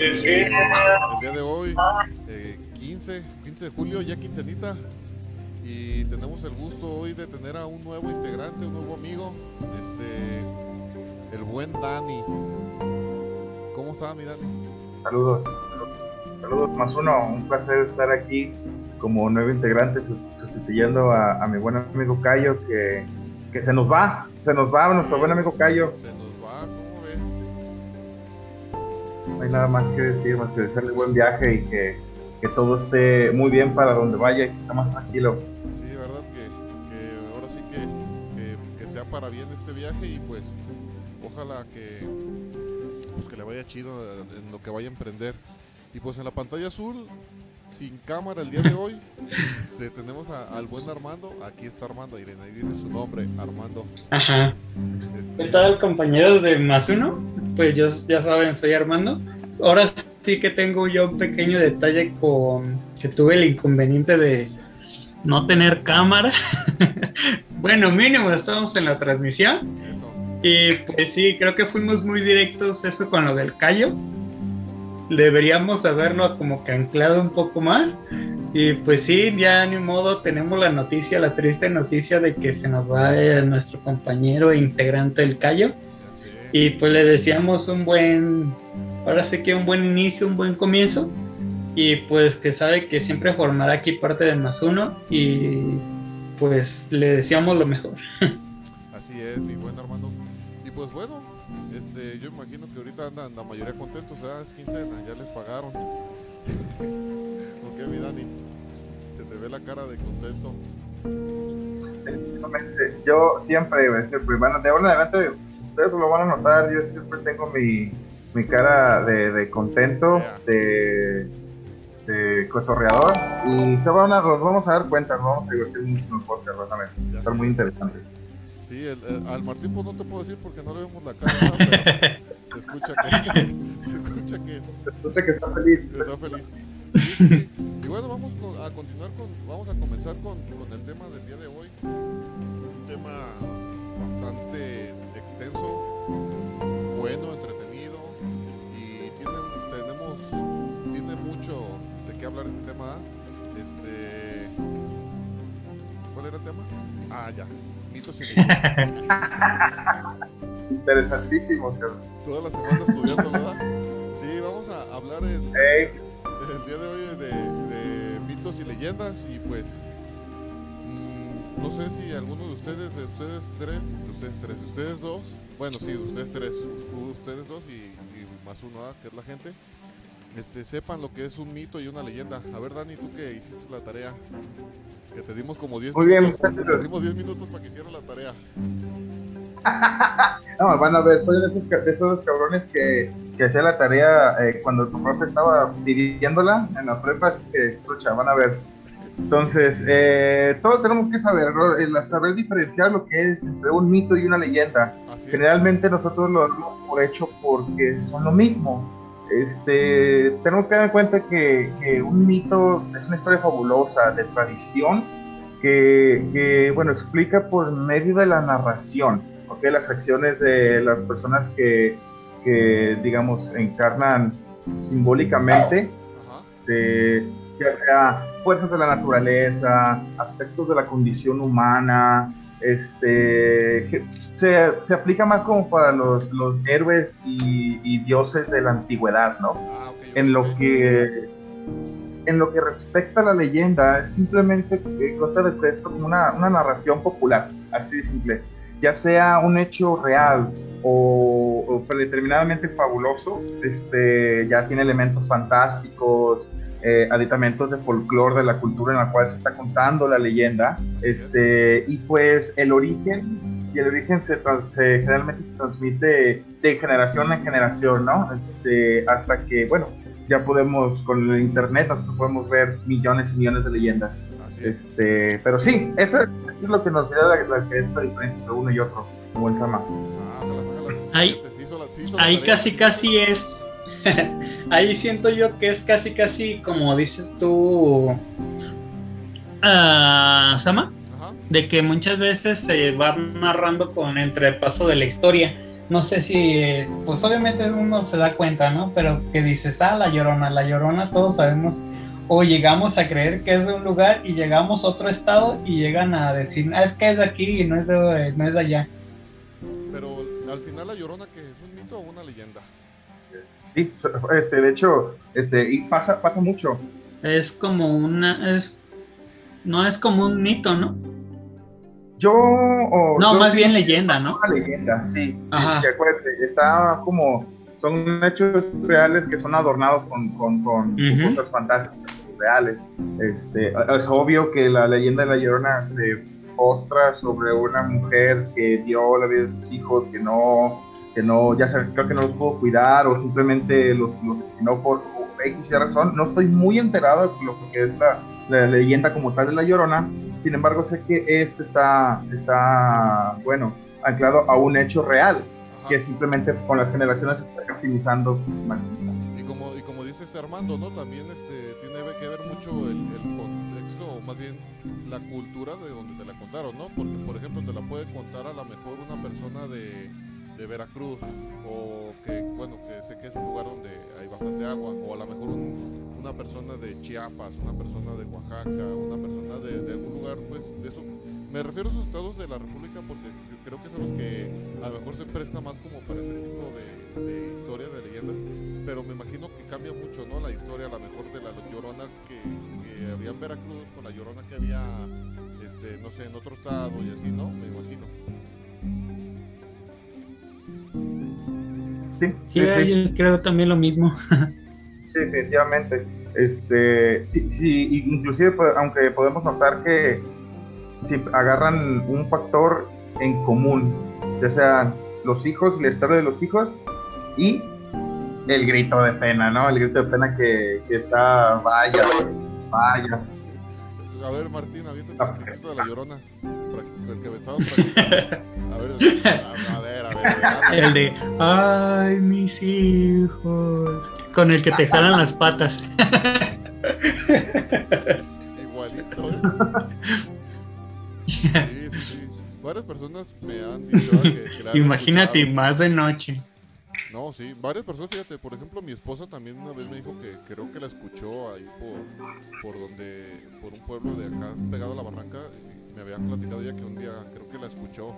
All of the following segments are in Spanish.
Este, el día de hoy, eh, 15, 15 de julio, ya quincenita. Y tenemos el gusto hoy de tener a un nuevo integrante, un nuevo amigo, este, el buen Dani. ¿Cómo está mi Dani? Saludos, saludos más uno, un placer estar aquí como nuevo integrante sustituyendo a, a mi buen amigo Cayo que, que, se nos va, se nos va nuestro buen amigo Cayo. Se nos va, ¿cómo ves? No hay nada más que decir, más que desearle buen viaje y que, que todo esté muy bien para donde vaya y que esté más tranquilo. Sí, verdad que, que ahora sí que, que, que, sea para bien este viaje y pues ojalá que, pues que le vaya chido en lo que vaya a emprender. Y pues en la pantalla azul sin cámara el día de hoy. Este, tenemos a, al buen Armando. Aquí está Armando. Irene, ahí dice su nombre, Armando. Ajá. Este... ¿Qué tal, compañeros de Más Uno? Pues yo, ya saben, soy Armando. Ahora sí que tengo yo un pequeño detalle con que tuve el inconveniente de no tener cámara. bueno, mínimo, estábamos en la transmisión. Eso. Y pues sí, creo que fuimos muy directos eso con lo del callo deberíamos haberlo como que anclado un poco más. Y pues sí, ya ni modo, tenemos la noticia, la triste noticia de que se nos va nuestro compañero e integrante del Cayo. Y pues le deseamos un buen, ahora sí que un buen inicio, un buen comienzo. Y pues que sabe que siempre formará aquí parte de Más Uno. Y pues le deseamos lo mejor. Así es, mi buen Armando. Y pues bueno, este, yo imagino que ahorita andan la mayoría contentos, ¿verdad? Es quincena, ya les pagaron. ¿Ok, mi Dani? Se te ve la cara de contento. Yo siempre, siempre, bueno, de ahora en adelante, ustedes lo van a notar, yo siempre tengo mi, mi cara de, de contento, yeah. de, de cotorreador, y se van a, nos vamos a dar cuenta, nos vamos a divertir mucho en el podcast, realmente. Va a estar muy interesante. Sí, el, el, al Martín pues no te puedo decir porque no le vemos la cara, pero se escucha que, se escucha que, se escucha que está feliz. Está feliz. Sí, sí, sí. Y bueno, vamos a continuar con, vamos a comenzar con, con, el tema del día de hoy. Un tema bastante extenso, bueno, entretenido y tiene, tenemos, tiene mucho de qué hablar este tema. Este, ¿cuál era el tema? Ah, ya mitos y leyendas. Interesantísimo, cabrón. Toda la semana estudiando, ¿verdad? Sí, vamos a hablar el, hey. el día de hoy de, de, mitos y leyendas y pues mmm, no sé si alguno de ustedes, de ustedes tres, de ustedes tres, de ustedes dos, bueno sí, de ustedes tres, ustedes dos y, y más uno, ¿ah? que es la gente, este, sepan lo que es un mito y una leyenda. A ver, Dani, tú que hiciste la tarea, que te dimos como 10 minutos, bien, te dimos 10 minutos para que hicieras la tarea. no, van a ver, soy de esos, de esos cabrones que, que hacía la tarea eh, cuando tu profe estaba pidiéndola en la prepa, así que, escucha, van a ver. Entonces, eh, todos tenemos que saber, saber diferenciar lo que es entre un mito y una leyenda. Generalmente nosotros lo damos por hecho porque son lo mismo este, tenemos que dar en cuenta que, que, un mito es una historia fabulosa de tradición que, que, bueno, explica por medio de la narración, las acciones de las personas que, que digamos, encarnan simbólicamente, de, ya sea fuerzas de la naturaleza, aspectos de la condición humana, este, se, se, aplica más como para los, los héroes y, y, dioses de la antigüedad, ¿no? Ah, okay, en lo que en lo que respecta a la leyenda, simplemente eh, consta de esto como una, una, narración popular, así de simple. Ya sea un hecho real o, o predeterminadamente fabuloso, este, ya tiene elementos fantásticos, eh, aditamentos de folclore de la cultura en la cual se está contando la leyenda. Este, y pues el origen, y el origen se, se, generalmente se transmite de generación en generación, ¿no? Este, hasta que, bueno, ya podemos, con el internet, nosotros podemos ver millones y millones de leyendas. Este, pero sí, eso es, lo que nos da la, la, esta diferencia entre uno y otro, como el Sama. Ahí, ahí casi casi es ahí siento yo que es casi, casi como dices tú, uh, Sama, de que muchas veces se va narrando con entre el paso de la historia. No sé si, pues obviamente uno se da cuenta, ¿no? Pero que dices, ah, la llorona, la llorona, todos sabemos, o llegamos a creer que es de un lugar y llegamos a otro estado y llegan a decir, ah, es que es de aquí y no es de, no es de allá. Pero al final la llorona, que es un mito o una leyenda? Sí, este, de hecho, este, y pasa, pasa mucho. Es como una, es, no es como un mito, ¿no? Yo. no, más bien leyenda, ¿no? Una leyenda, sí. Ajá. sí acuérdate, está como. Son hechos reales que son adornados con, con, con cosas fantásticas, reales. Este, es obvio que la leyenda de la Llorona se postra sobre una mujer que dio la vida de sus hijos, que no, que no, ya sé, creo que no los pudo cuidar o simplemente los, los asesinó por X razón. No estoy muy enterado de lo que es la, la leyenda como tal de la Llorona, sin embargo, sé que este está, está bueno, anclado a un hecho real, que simplemente con las generaciones se está maximizando. Y como, y como dice este Armando, ¿no? También este, tiene que ver mucho el, contexto, o más bien la cultura de donde te la contaron, ¿no? Porque, por ejemplo, te la puede contar a lo mejor una persona de, de Veracruz, o que, bueno, que sé que es un lugar donde hay bastante agua, o a lo mejor un, una persona de Chiapas, una persona de Oaxaca, una persona de, algún lugar, pues de eso. Me refiero a esos estados de la República porque creo que son los que a lo mejor se presta más como para ese tipo de, historia, de leyendas, pero me imagino que cambia mucho, ¿no? La historia, a lo mejor de la llorona que, había en Veracruz con la llorona que había, este, no sé, en otro estado y así, ¿no? Me imagino. Sí, sí, sí. creo también lo mismo. definitivamente. Este, sí, sí, inclusive, pues, aunque podemos notar que si agarran un factor en común, ya sea los hijos, la historia de los hijos y el grito de pena, ¿no? El grito de pena que, está, vaya, vaya. A ver, Martín, avienta el ah. grito de la llorona. El que me A ver, a, ver, a ver. El de, ay, mis hijos con el que te jalan las patas. Igualito, ¿eh? Sí, sí, sí. Varias personas me han dicho que, que Imagínate, más de noche. No, sí, varias personas, fíjate, por ejemplo, mi esposa también una vez me dijo que creo que la escuchó ahí por, por donde, por un pueblo de acá, pegado a la barranca, me habían platicado ya que un día creo que la escuchó,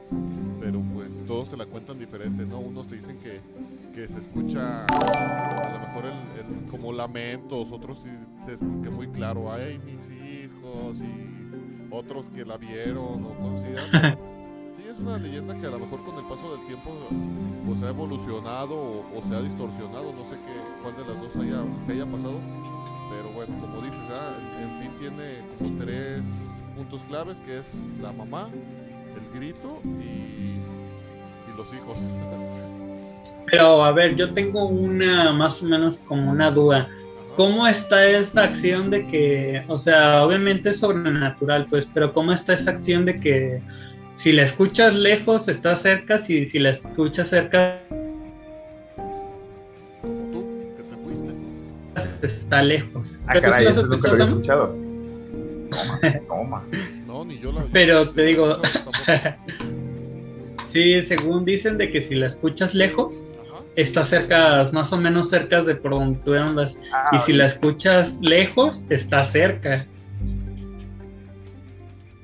pero pues todos te la cuentan diferente, ¿no? Unos te dicen que, que se escucha a lo mejor el, como lamentos, otros sí se escucha muy claro, ay, mis hijos, y otros que la vieron o cosas Sí, es una leyenda que a lo mejor con el paso del tiempo pues ha evolucionado o, se ha distorsionado, no sé qué, cuál de las dos haya, que haya pasado, pero bueno, como dices, ¿ah? en fin tiene como tres puntos claves, que es la mamá, el grito y, los hijos. Pero a ver, yo tengo una más o menos como una duda. ¿Cómo está esta acción de que, o sea, obviamente es sobrenatural, pues, pero cómo está esa acción de que si la escuchas lejos está cerca, si, si la escuchas cerca está lejos. Ah, caray, eso lo había escuchado. Toma, No, ni yo la. Pero te digo. sí, según dicen de que si la escuchas lejos, está cerca, más o menos cerca de por donde tú andas. Ah, y si la escuchas lejos, está cerca.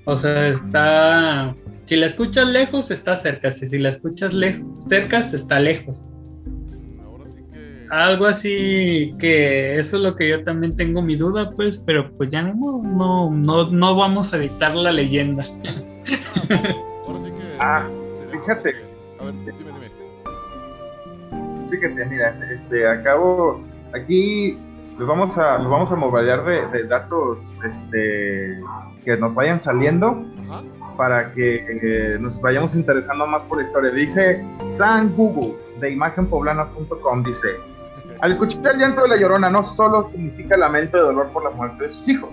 O sea, está. Si la escuchas lejos, está cerca. Si, si la escuchas lejos, cerca, está lejos. Algo así que eso es lo que yo también tengo mi duda, pues, pero pues ya no, no, no, no vamos a editar la leyenda. Ah, fíjate. A ver, dime, dime. Fíjate, mira, este, acabo, aquí nos vamos a, nos vamos a movilizar de, de, datos este, que nos vayan saliendo para que eh, nos vayamos interesando más por la historia. Dice San Google de imagenpoblana.com, dice, al escuchar el llanto de la llorona no solo significa lamento de dolor por la muerte de sus hijos,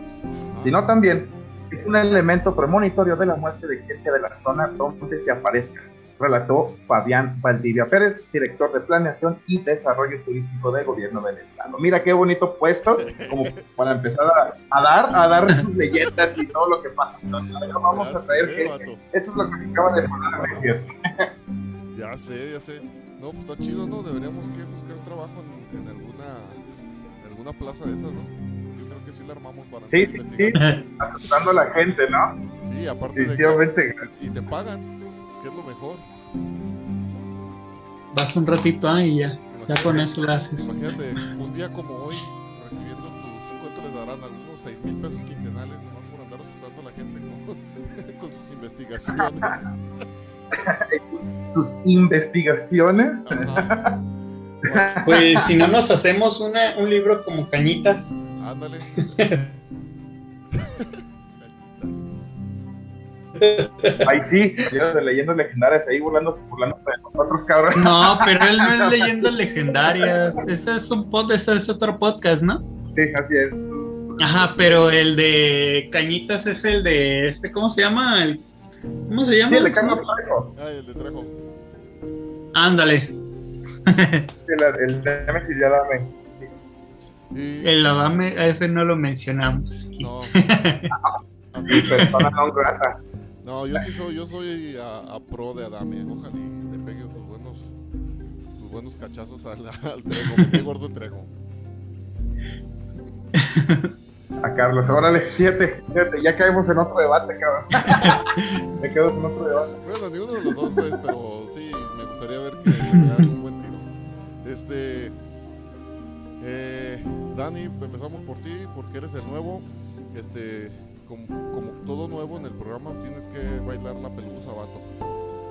sino también es un elemento premonitorio de la muerte de gente de la zona donde se aparezca. relató Fabián Valdivia Pérez, director de Planeación y Desarrollo Turístico del Gobierno del Estado. Mira qué bonito puesto, como para empezar a, dar, a dar sus leyendas y todo lo que pasa. vamos a traer gente. Eso es lo que me acaba de poner Ya sé, ya sé. No, pues está chido, ¿no? Deberíamos que buscar trabajo en, alguna, en alguna plaza de esas, ¿no? Yo creo que sí la armamos para Sí, sí, sí. Asustando a la gente, ¿no? Sí, aparte de que, y te pagan, que es lo mejor. Vas un ratito ahí y ya, ya con eso lo haces. Imagínate, un día como hoy, recibiendo tus, ¿cuánto les darán? Algunos 6 mil pesos quincenales, nomás por andar asustando a la gente con, con sus investigaciones. sus investigaciones. Pues si no nos hacemos una, un libro como cañitas. Ándale. Ay, sí, de leyendas legendarias ahí burlando, burlando de nosotros, cabrón. No, pero él no es leyendas legendarias. Ese es un pod, ese es otro podcast, ¿no? Sí, así es. Ajá, pero el de Cañitas es el de este, ¿cómo se llama? ¿Cómo se llama? Sí, el de Carlos Trejo. Ah, el de Trejo. Ándale. el, el de Nemesis de Adame, sí, sí, sí. El Adame, a ese no lo mencionamos. No. Persona no grata. No, yo sí soy, yo soy a, pro de Adame. Ojalá y le pegue sus buenos, sus buenos cachazos al, al Trejo. Me gordo el Trejo. A Carlos, órale, fíjate, fíjate, ya caemos en otro debate, cabrón. me quedo en otro debate. Bueno, ni uno de los dos, pues, pero sí, me gustaría ver que Este. Eh, Dani, empezamos por ti, porque eres el nuevo. Este, como, como, todo nuevo en el programa, tienes que bailar la pelusa, vato.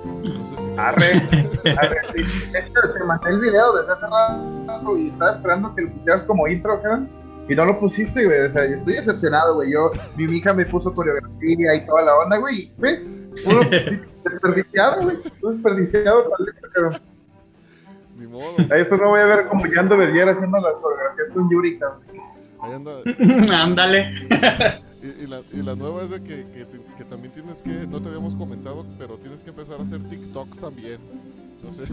No sé si arre, arre, sí. te mandé el video desde hace rato y estaba esperando que lo pusieras como intro, cabrón. Y no lo pusiste, güey. O sea, estoy decepcionado, güey. Yo, mi hija me puso coreografía y toda la onda, güey. Güey, puro desperdiciado, güey. Desperdiciado, cabrón. Ni modo. Ahí esto no voy a ver como Yando Verguera haciendo las coreografías con Yuri. Ahí anda. Ándale. Y, la, y, la, nueva es de que, que, que, también tienes que, no te habíamos comentado, pero tienes que empezar a hacer TikToks también. No sé.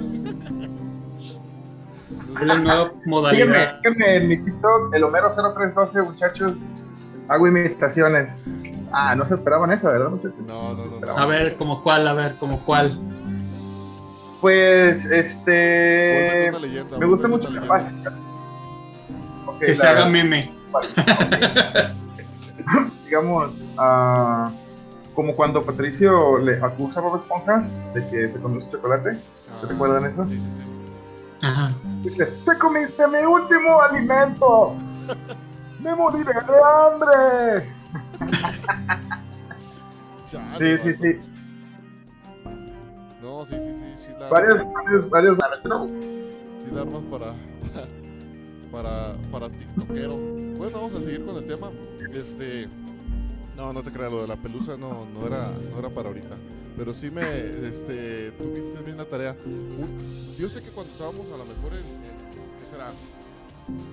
Es la nueva modalidad. Sígueme, en mi TikTok, el Homero 0312, muchachos. Hago imitaciones. Ah, no se esperaban eso, ¿verdad, muchachos? No, no, no. A ver, ¿como cuál? A ver, ¿como cuál? Pues, este. me gusta mucho la básica. que se haga meme. digamos, uh, como cuando Patricio le acusa a Bob Esponja de que se comió su chocolate. ¿Se ah, recuerdan eso? Sí, sí, sí. Ajá. Dice, te comiste mi último alimento. Me moriré de hambre. sí, sí, sí. No, sí, sí, sí. sí la... Varios, varios, varios. Sí, la armas para, para, para TikTokero. Bueno, vamos a seguir con el tema. Este. No, no te creas, lo de la pelusa no, no, era, no era para ahorita. Pero sí me, este, tú que hiciste bien la tarea. yo sé que cuando estábamos a lo mejor en, ¿qué será?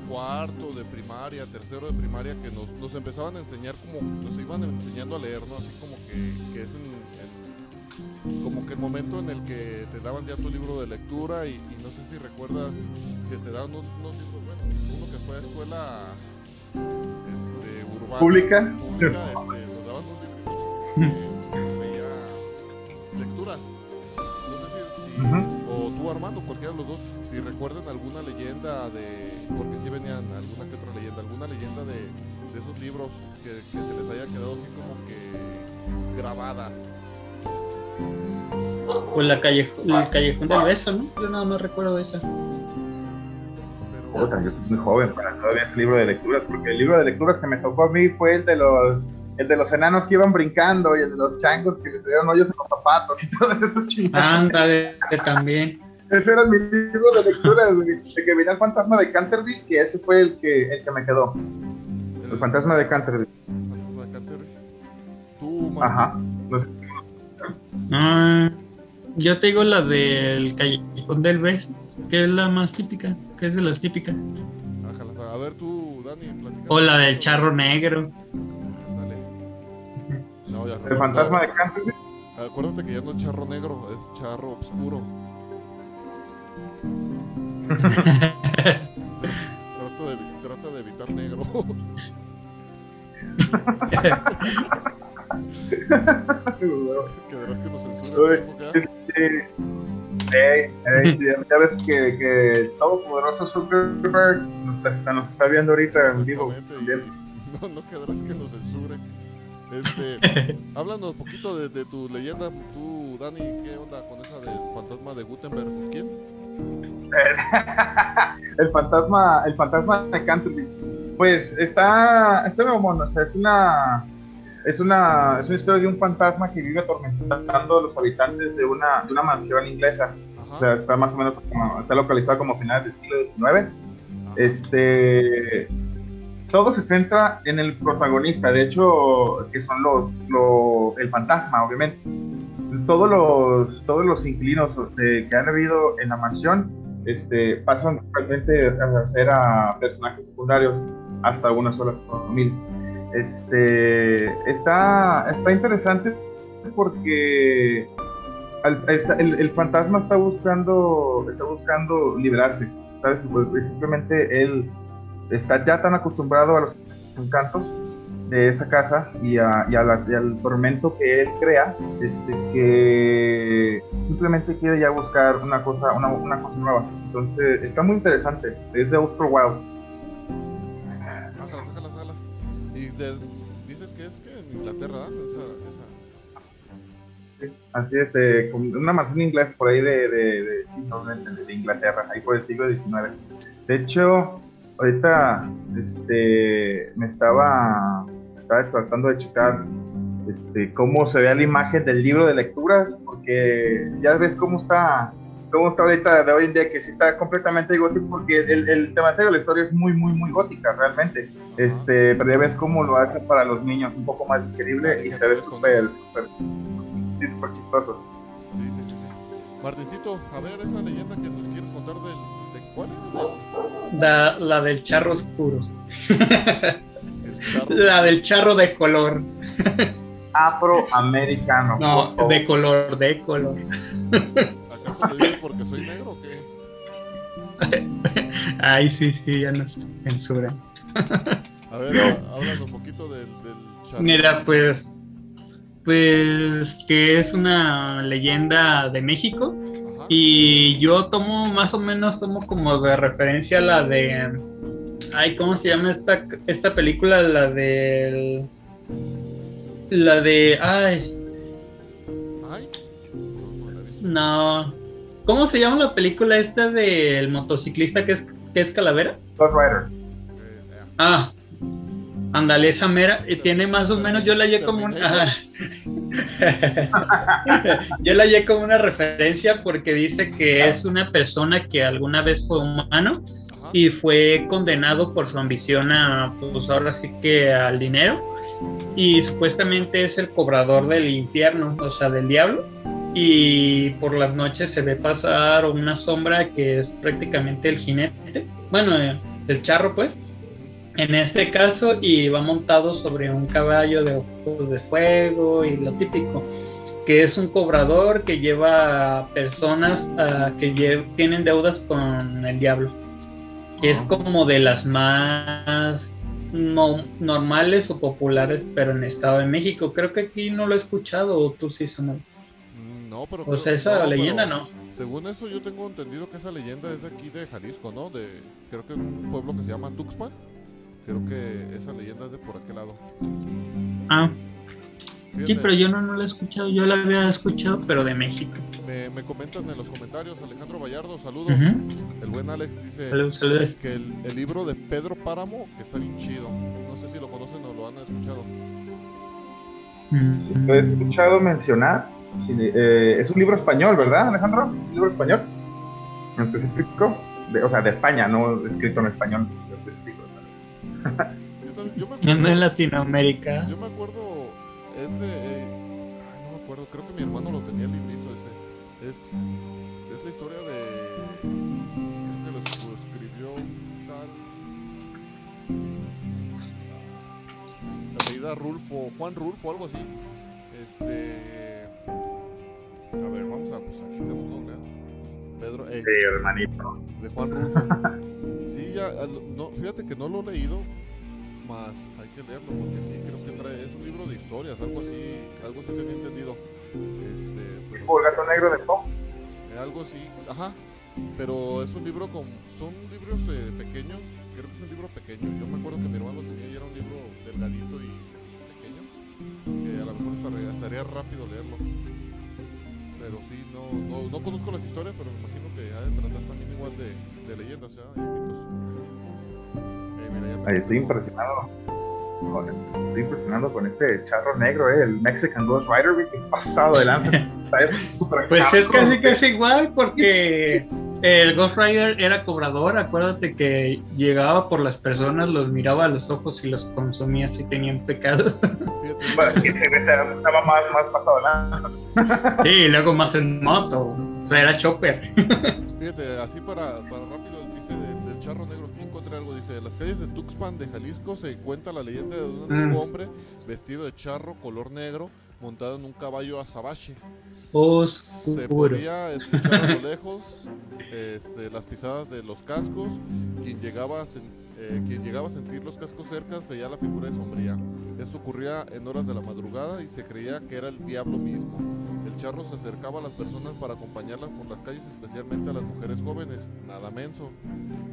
Cuarto de primaria, tercero de primaria, que nos, nos, empezaban a enseñar como, nos iban enseñando a leer, ¿no? Así como que, que es en, como que el momento en el que te daban ya tu libro de lectura y, no sé si recuerdas que te daban unos, libros, bueno, uno que fue a escuela este, urbana. ¿Pública? pública este, nos daban un libro lecturas. No sé si, o tú Armando, cualquiera de los dos, si recuerdan alguna leyenda de, porque si venían alguna que otra leyenda, alguna leyenda de, de esos libros que, que, se les haya quedado así como que grabada. Pues la calle, el callejón del beso, ¿no? Yo nada más recuerdo esa. Pero... yo soy muy joven para todavía ese libro de lecturas, porque el libro de lecturas que me tocó a mí fue el de los el de los enanos que iban brincando y el de los changos que les dieron hoyos en los zapatos y todas esas chingadas. Ándale, también. Ese era mi libro de lectura, de que venía el fantasma de Canterville, que ese fue el que, el que me quedó. El fantasma de Canterville. Fantasma de Canterville. Tú, Ajá. No sé. Ah, yo te digo la del Callejón del Beso, que es la más típica, que es de las típicas. A ver tú, Dani, O la del charro negro. ¿El fantasma de Canterbury? Acuérdate que ya no es charro negro, es charro oscuro. trata, de, trata de evitar negro. Quedarás que nos. Este, sí, ya ves que, que todo poderoso Zuckerberg nos está, nos está viendo ahorita en vivo. No, no quedarás que nos censure. Este, háblanos un poquito de, de, tu leyenda, tú, Dani, ¿qué onda con esa del fantasma de Gutenberg? ¿Quién? el fantasma, el fantasma de Canterbury. Pues está, está muy mono, o sea, es una, es una, es una historia de un fantasma que vive atormentando a los habitantes de una, de una mansión inglesa. Ajá. O sea, está más o menos como, está localizado como finales del siglo XIX. Este, todo se centra en el protagonista, de hecho, que son los, los el fantasma, obviamente. Todos los, todos los inquilinos eh, que han vivido en la mansión este, pasan realmente a ser a personajes secundarios hasta una sola familia. Este, está, está interesante porque el, fantasma está buscando, está buscando liberarse, ¿sabes? Pues, simplemente él está ya tan acostumbrado a los encantos de esa casa y, a, la, al tormento que él crea, este, que simplemente quiere ya buscar una cosa, una, una cosa nueva. Entonces, está muy interesante. Es de Outer Wild. Dices que es que en Inglaterra, así es, de, una mansión inglesa por ahí de, sí, no, de, Inglaterra, ahí por el siglo XIX. De hecho, ahorita este, me estaba, estaba tratando de checar este, cómo se ve la imagen del libro de lecturas, porque ya ves cómo está, cómo está ahorita de hoy en día, que sí está completamente gótico, porque el, el de la historia es muy, muy, muy gótica realmente. Este, pero ya ves cómo lo hace para los niños, un poco más increíble y se ve súper, súper, súper chistoso. Sí, sí, sí, sí. Martincito, a ver esa leyenda que nos quieres contar del, de cuál es. La, la del charro oscuro. Charro. La del charro de color. Afroamericano. No, de color, de color. ¿Acaso le dices porque soy negro o qué? Ay, sí, sí, ya nos censuran. A ver, háblanos un poquito del, del. Mira, pues, pues que es una leyenda de México. Ajá. Y yo tomo más o menos tomo como de referencia la de ay, ¿cómo se llama esta esta película? La del la de ay. Ay. No. ¿Cómo se llama la película esta del motociclista que es que es calavera? Ghost Rider. Eh, eh, Ah. Ándale, esa mera, y tiene más o menos, yo la hallé como una... yo la hallé como una referencia porque dice que es una persona que alguna vez fue humano y fue condenado por su ambición a, pues ahora sí que al dinero, y supuestamente es el cobrador del infierno, o sea, del diablo, y por las noches se ve pasar una sombra que es prácticamente el jinete, bueno, eh, el charro pues, en este caso y va montado sobre un caballo de ojos de fuego y lo típico que es un cobrador que lleva a personas uh, que lle tienen deudas con el diablo. Que es como de las más no, normales o populares pero en Estado de México. Creo que aquí no lo he escuchado o tú sí son no pero o sea esa no, leyenda pero, no según eso yo tengo entendido que esa leyenda es de aquí de Jalisco no de creo que en un pueblo que se llama Tuxpan Creo que esa leyenda es de por aquel lado. Ah. Fíjate, sí, pero yo no, no la he escuchado. Yo la había escuchado, pero de México. Me, me comentan en los comentarios, Alejandro Vallardo, saludos. Uh -huh. El buen Alex dice saludos, saludos. que el, el, libro de Pedro Páramo, que está bien chido. No sé si lo conocen o lo han escuchado. Sí, lo he escuchado mencionar. Sí, eh, es un libro español, ¿verdad, Alejandro? ¿Un libro español? ¿En específico? De, o sea, de España, no escrito en español específico yo, también, yo me acuerdo, no en Latinoamérica. Yo me acuerdo, es de, eh, ay, no me acuerdo, creo que mi hermano lo tenía el librito ese. Es, es la historia de, creo que lo escribió tal, la medida Rulfo, Juan Rulfo, algo así. Este, A ver, vamos a, pues aquí tenemos doble. Pedro, eh, Sí, hermanito. de Juan Rulfo. Sí, ya, al- no, fíjate que no lo he leído, más hay que leerlo porque sí, creo que trae, es un libro de historias, algo así, algo así tenía entendido. Este, pero- el gato negro de Poe. Eh, algo así, ajá. Pero es un libro con. Son libros eh, pequeños. Creo que es un libro pequeño. Yo me acuerdo que mi hermano tenía y era un libro delgadito y pequeño. Que a lo mejor estaría, estaría rápido leerlo. Pero sí, no, no, no conozco las historias, pero me imagino que ha de tratar también igual de, de leyendas, ¿ya? Y mitos. Eh, mira, ya me- Ay, estoy impresionado. Con, estoy impresionado con este charro negro, eh, el Mexican Ghost Rider, que pasado de lanza. Es Pues es casi güey. casi igual porque el Ghost Rider era cobrador, acuérdate que llegaba por las personas, los miraba a los ojos y los consumía si tenían pecado. Fíjate, Bueno, estaba más, más pasado lanza. Sí, y luego más en moto, era chopper. Fíjate, así para, para rápido, dice del, del charro negro, aquí encontré algo, dice, en las calles de Tuxpan de Jalisco se cuenta la leyenda de un antiguo Mm. hombre vestido de charro color negro montado en un caballo azabache. Se Oscuro. podía escuchar a lo lejos este, las pisadas de los cascos, quien llegaba, a sen- eh, quien llegaba a sentir los cascos cerca veía la figura de sombría. Esto ocurría en horas de la madrugada y se creía que era el diablo mismo. El charro se acercaba a las personas para acompañarlas por las calles, especialmente a las mujeres jóvenes, nada menso.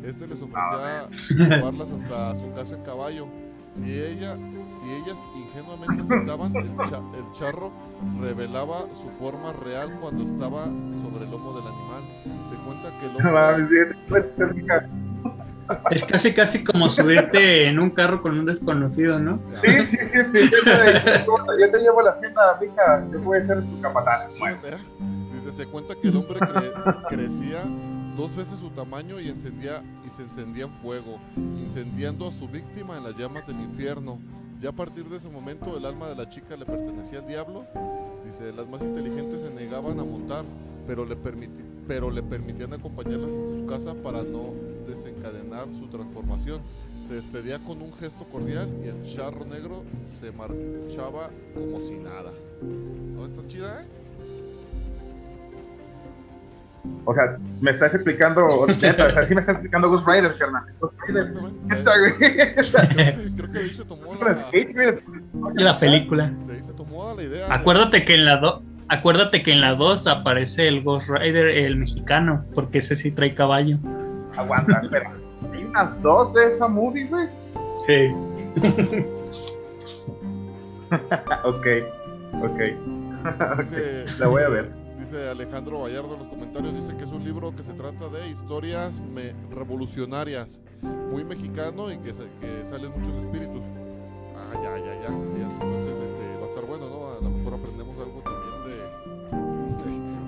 Este les ofrecía llevarlas hasta su casa en caballo. Si, ella, si ellas ingenuamente aceptaban, el, cha- el charro revelaba su forma real cuando estaba sobre el lomo del animal. Se cuenta que el hombre... sí, es casi casi como subirte en un carro con un desconocido, ¿no? Sí, sí, sí, sí. Yo te, yo te llevo a la hacienda, rica. Yo voy a ser tu capataz. Dice, se cuenta que el hombre cre- crecía dos veces su tamaño y encendía y se encendía en fuego, incendiando a su víctima en las llamas del infierno. Ya a partir de ese momento el alma de la chica le pertenecía al diablo. Dice, las más inteligentes se negaban a montar, pero le, permiti- pero le permitían acompañarlas hasta su casa para no desencadenar su transformación. Se despedía con un gesto cordial y el charro negro se marchaba como si nada. ¿No está chida, eh? O sea, me estás explicando, neta, o sea, sí me estás explicando Ghost Rider, carnal. Ghost Rider. Exactamente. Neta, güey. Creo que ahí se tomó la. La película. de ahí se tomó la idea. de- Acuérdate que en la do- acuérdate que en la 2 aparece el Ghost Rider, el mexicano, porque ese sí trae caballo. Aguanta, espera. Hay unas dos de esa movie, güey. Sí. ok, ok. La voy a ver. Dice Alejandro Vallardo en los comentarios, dice que es un libro que se trata de historias me- revolucionarias, muy mexicano y que, salen muchos espíritus. Ah, ya, ya, ya. Entonces este, va a estar bueno, ¿no? A lo mejor aprendemos algo también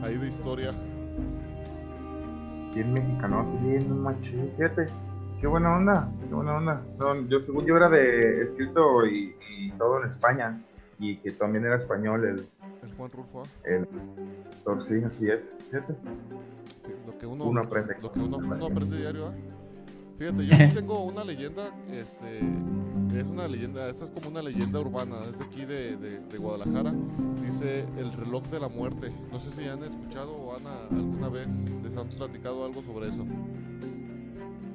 de, ahí de historia. Bien mexicano, bien machín, fíjate. Qué buena onda, qué buena onda. No, yo según yo era de escrito y, y todo en España. Y que también era español El Juan Rulfo, el sí, así es. Fíjate. Sí, lo que uno, Uno aprende. lo que uno, uno aprende diario, ¿ah? Fíjate, yo aquí tengo una leyenda, este, es una leyenda, esta es como una leyenda urbana, es de aquí de, de- de Guadalajara, dice el reloj de la muerte. No sé si han escuchado o han a- alguna vez les han platicado algo sobre eso.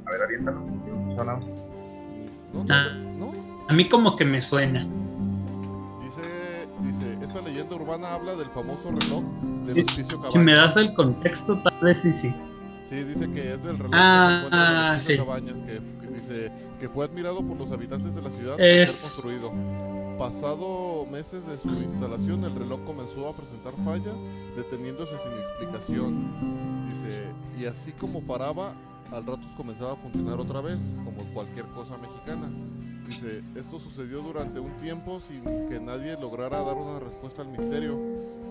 A ver, aviéntalo. Suena. ¿No? ¿No? Ah. ¿No? A mí como que me suena. Esta leyenda urbana habla del famoso reloj del Sí, hospicio Si me das el contexto, tal vez sí, sí. Sí, dice que es del reloj Ah, que se encuentra en el hospicio sí. Cabañas, que, que dice que fue admirado por los habitantes de la ciudad por Es- ser construido. Pasado meses de su instalación, el reloj comenzó a presentar fallas, deteniéndose sin explicación. Dice, y así como paraba, al rato comenzaba a funcionar otra vez, como cualquier cosa mexicana. Dice, esto sucedió durante un tiempo sin que nadie lograra dar una respuesta al misterio.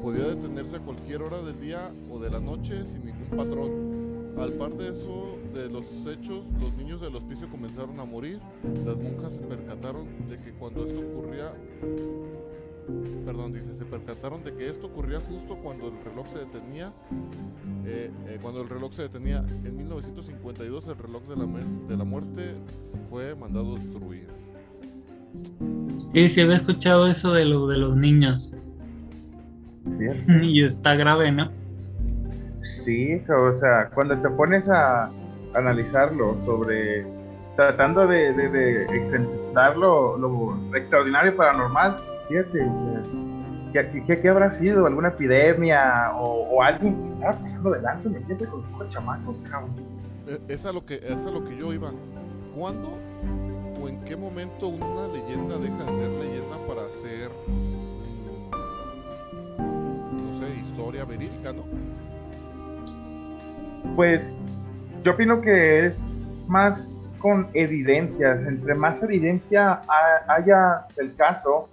Podía detenerse a cualquier hora del día o de la noche sin ningún patrón. Al par de eso, de los hechos, los niños del hospicio comenzaron a morir. Las monjas se percataron de que cuando esto ocurría, perdón, dice, se percataron de que esto ocurría justo cuando el reloj se detenía. eh, eh, cuando el reloj se detenía en 1952, el reloj de la, de la muerte fue mandado destruir. Sí, sí había escuchado eso de lo de los niños. Y está grave, ¿no? Sí, o sea, cuando te pones a analizarlo sobre tratando de, de, de lo, extraordinario paranormal, fíjate, o sea, ¿qué, habrá sido? ¿Alguna epidemia? ¿O, alguien que se estaba pasando de lanza, me entiendes? Con los chamacos, cabrón. E, es lo que, es a lo que yo iba. ¿Cuándo en qué momento una leyenda deja de ser leyenda para ser, mm, no sé, historia verídica, no? Pues yo opino que es más con evidencias. Entre más evidencia haya del caso,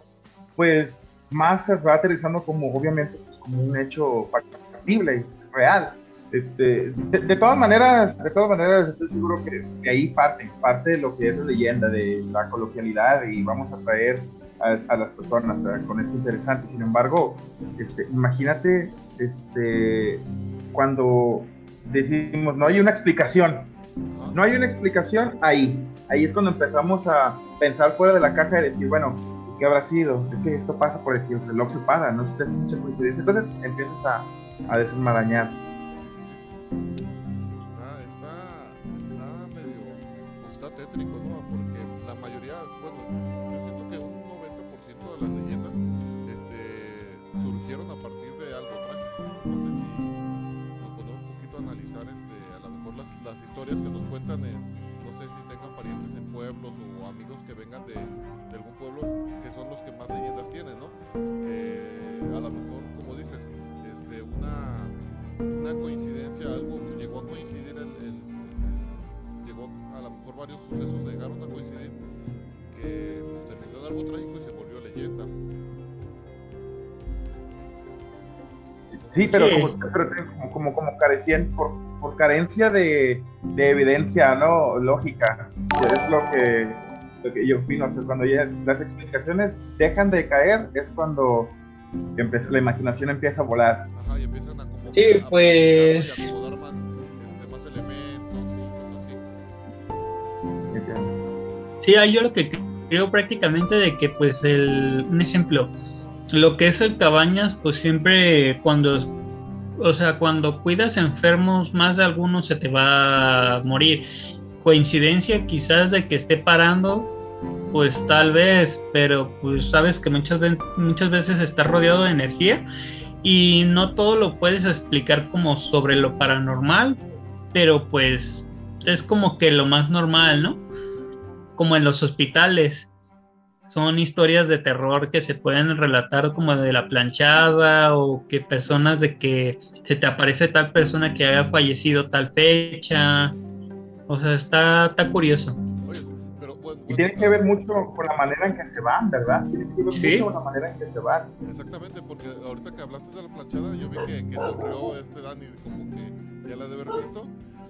pues más se va aterrizando como, obviamente, pues, como un hecho factible, real. Este, de, todas maneras, de todas maneras, estoy seguro que, ahí parte, parte de lo que es la leyenda, de la coloquialidad y vamos a traer a, las personas con esto interesante. Sin embargo, este, imagínate este, cuando decimos, no hay una explicación, no hay una explicación ahí. Ahí es cuando empezamos a pensar fuera de la caja y decir, bueno, es que habrá sido, es que esto pasa por el que el reloj se para, no es mucha coincidencia. Entonces empiezas a, a desenmarañar. Está, está, está medio, está tétrico, ¿no? Porque la mayoría, bueno, yo siento que un 90% de las leyendas este, surgieron a partir de algo trágico. Entonces, si nos ponemos un poquito a analizar, este, a lo mejor las, las historias que nos cuentan en no sé si tengan parientes en pueblos o amigos que vengan de, de, algún pueblo, que son los que más leyendas tienen, ¿no? Sí, pero, Como, como, como, carecían por, por carencia de, de, evidencia no lógica. Es lo que, lo que yo opino. O cuando ya las explicaciones dejan de caer, es cuando empieza, la imaginación empieza a volar. Ajá, y empiezan a sí, pues. A acomodar más, este, más elementos y cosas así. Sí, yo lo que creo prácticamente de que, pues, el, un ejemplo lo que es el cabañas, pues siempre cuando, o sea, cuando cuidas enfermos, más de algunos se te va a morir. Coincidencia quizás de que esté parando, pues tal vez, pero pues sabes que muchas, muchas veces está rodeado de energía y no todo lo puedes explicar como sobre lo paranormal, pero pues es como que lo más normal, ¿no? Como en los hospitales son historias de terror que se pueden relatar como de la planchada o que personas de que se te aparece tal persona que haya fallecido tal fecha. O sea, está, está curioso. Y tiene que ver mucho con la manera en que se van, ¿verdad? Tiene que ver mucho con la manera en que se van. Exactamente, porque ahorita que hablaste de la planchada, yo vi que, que sonrió este Dani, como que ya la debe haber visto.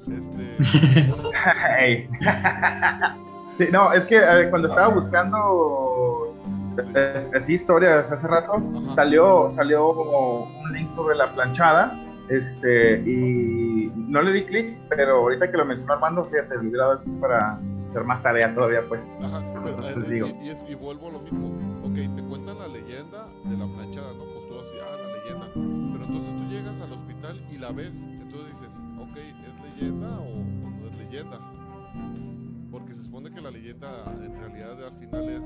Este. Sí, no, es que eh, cuando estaba buscando así historias hace rato, salió, salió como un link sobre la planchada, este, y no le di clic, pero ahorita que lo mencionó Armando, fíjate, me hubiera dado para hacer más tarea todavía, pues. Ajá, pero, eh, digo. Y, y, vuelvo a lo mismo, ok, te cuentan la leyenda de la planchada, ¿no? Pues tú así, ah, la leyenda, pero entonces tú llegas al hospital y la ves, entonces dices, ok, ¿es leyenda o no es leyenda? que la leyenda en realidad al final es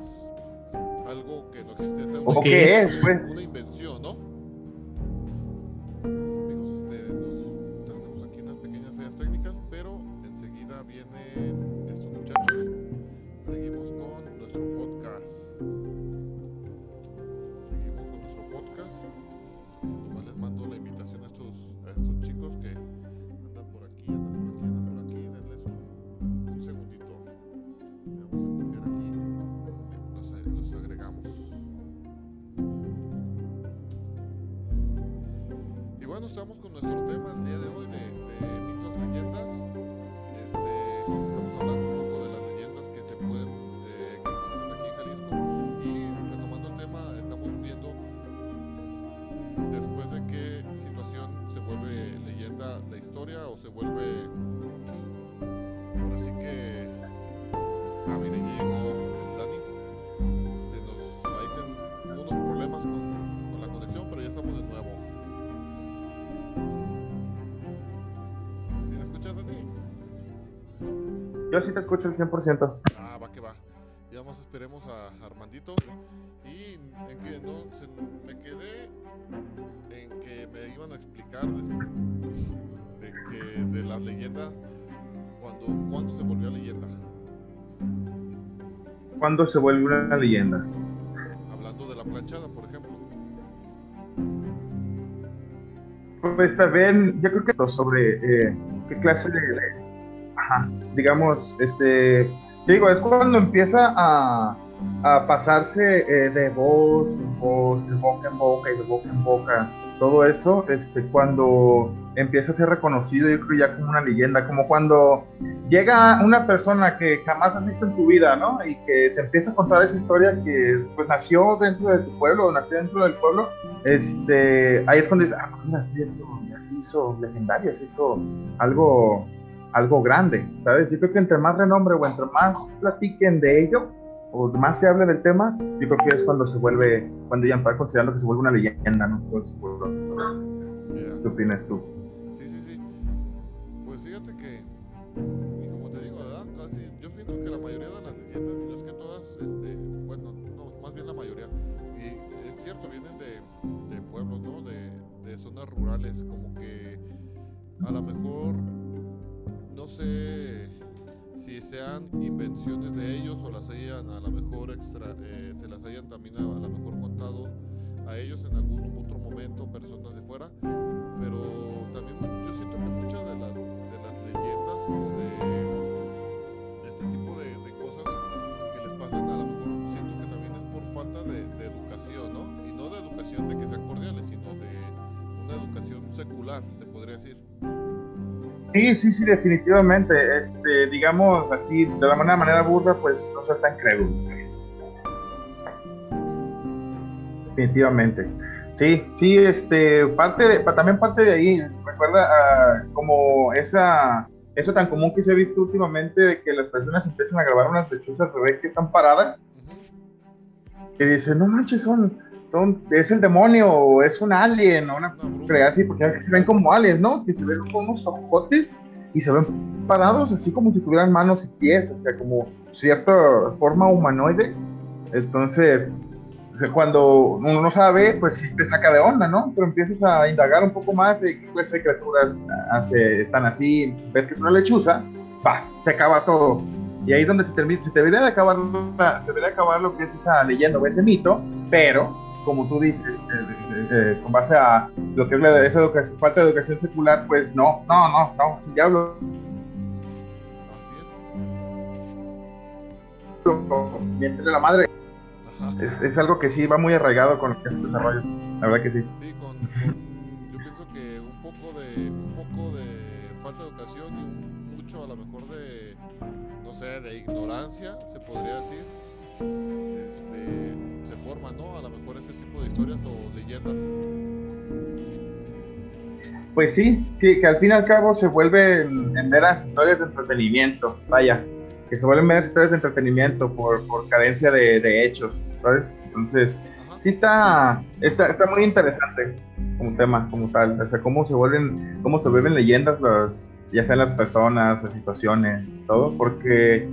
algo que no existe. Es una, qué es? Pues? Una invención, ¿no? Estamos con nuestro tema el día de hoy de, de mitos, leyendas. Este, estamos hablando un poco de las leyendas que se pueden, eh, que existen aquí en Jalisco. Y retomando el tema, estamos viendo mm, después de qué situación se vuelve leyenda la historia o se vuelve. Yo sí te escucho al 100%. Ah, va que va. Ya vamos, esperemos a Armandito. Y en que no, se, me quedé en que me iban a explicar de, que, de las leyendas, cuando, cuando se volvió leyenda. ¿Cuándo se vuelve una leyenda? Hablando de la planchada, por ejemplo. Pues también, yo creo que sobre eh, qué clase de, digamos, este, digo, es cuando empieza a, a pasarse eh, de voz en voz, de boca en boca y de boca en boca, todo eso, este, cuando empieza a ser reconocido, yo creo ya como una leyenda, como cuando llega una persona que jamás has visto en tu vida, ¿no? Y que te empieza a contar esa historia que pues nació dentro de tu pueblo, nació dentro del pueblo, este, ahí es cuando dices, ah, mira, se hizo se hizo algo, algo grande, ¿sabes? Yo creo que entre más renombre o entre más platiquen de ello, o más se hable del tema, yo creo que es cuando se vuelve, cuando ya está considerando que se vuelve una leyenda, ¿no? ¿Qué opinas tú? Sí, sí, sí. Pues fíjate que, y como te digo, ¿verdad? Casi, yo pienso que la mayoría de las leyendas, y no es que todas, este, bueno, no, más bien la mayoría, y es cierto, vienen de, de pueblos, ¿no? De, de zonas rurales, como que a lo mejor, si sean invenciones de ellos o las hayan a lo mejor extra, eh, se las hayan también a, lo mejor contado a ellos en algún otro momento, personas de fuera, pero también yo siento que muchas de las, de las leyendas o de, este tipo de, cosas que les pasan a lo mejor siento que también es por falta de, de educación, ¿no? Y no de educación de que sean cordiales, sino de una educación secular, se podría decir. Sí, sí, sí, definitivamente. Este, digamos así, de la manera, manera burda, pues no ser tan crédulo. Definitivamente. Sí, sí, este, parte de, también parte de ahí, recuerda ah, como esa, eso tan común que se ha visto últimamente de que las personas empiezan a grabar unas lechuzas bebé que están paradas, que dicen, no manches, son, son, es el demonio, o es un alien, o una cosa así, porque se ven como aliens, ¿no? Que se ven como unos ojotes y se ven parados así como si tuvieran manos y pies, o sea, como cierta forma humanoide. Entonces, cuando uno no sabe, pues sí te saca de onda, ¿no? Pero empiezas a indagar un poco más de qué clase de criaturas hace, están así, ves que es una lechuza, va, se acaba todo. Y ahí es donde se, termina, se debería de acabar, se debería acabar lo que es esa leyenda o ese mito, pero como tú dices, eh, eh, eh, con base a lo que es la, esa educación, falta de educación secular, pues no, no, no, no, si diablo. Mientras de la madre. Es, es, algo que sí va muy arraigado con este desarrollo. La verdad que sí. Sí, con, yo pienso que un poco de un poco de falta de educación y mucho a lo mejor de no sé, de ignorancia, se podría decir. Este forma, ¿no? A lo mejor historias o leyendas. Pues sí, que, que al fin y al cabo se vuelven en meras historias de entretenimiento, vaya, que se vuelven meras historias de entretenimiento por, por carencia de, de, hechos, ¿sabes? Entonces, sí está, está, está muy interesante como tema, como tal, o sea, cómo se vuelven, cómo se vuelven leyendas las, ya sean las personas, las situaciones, todo, porque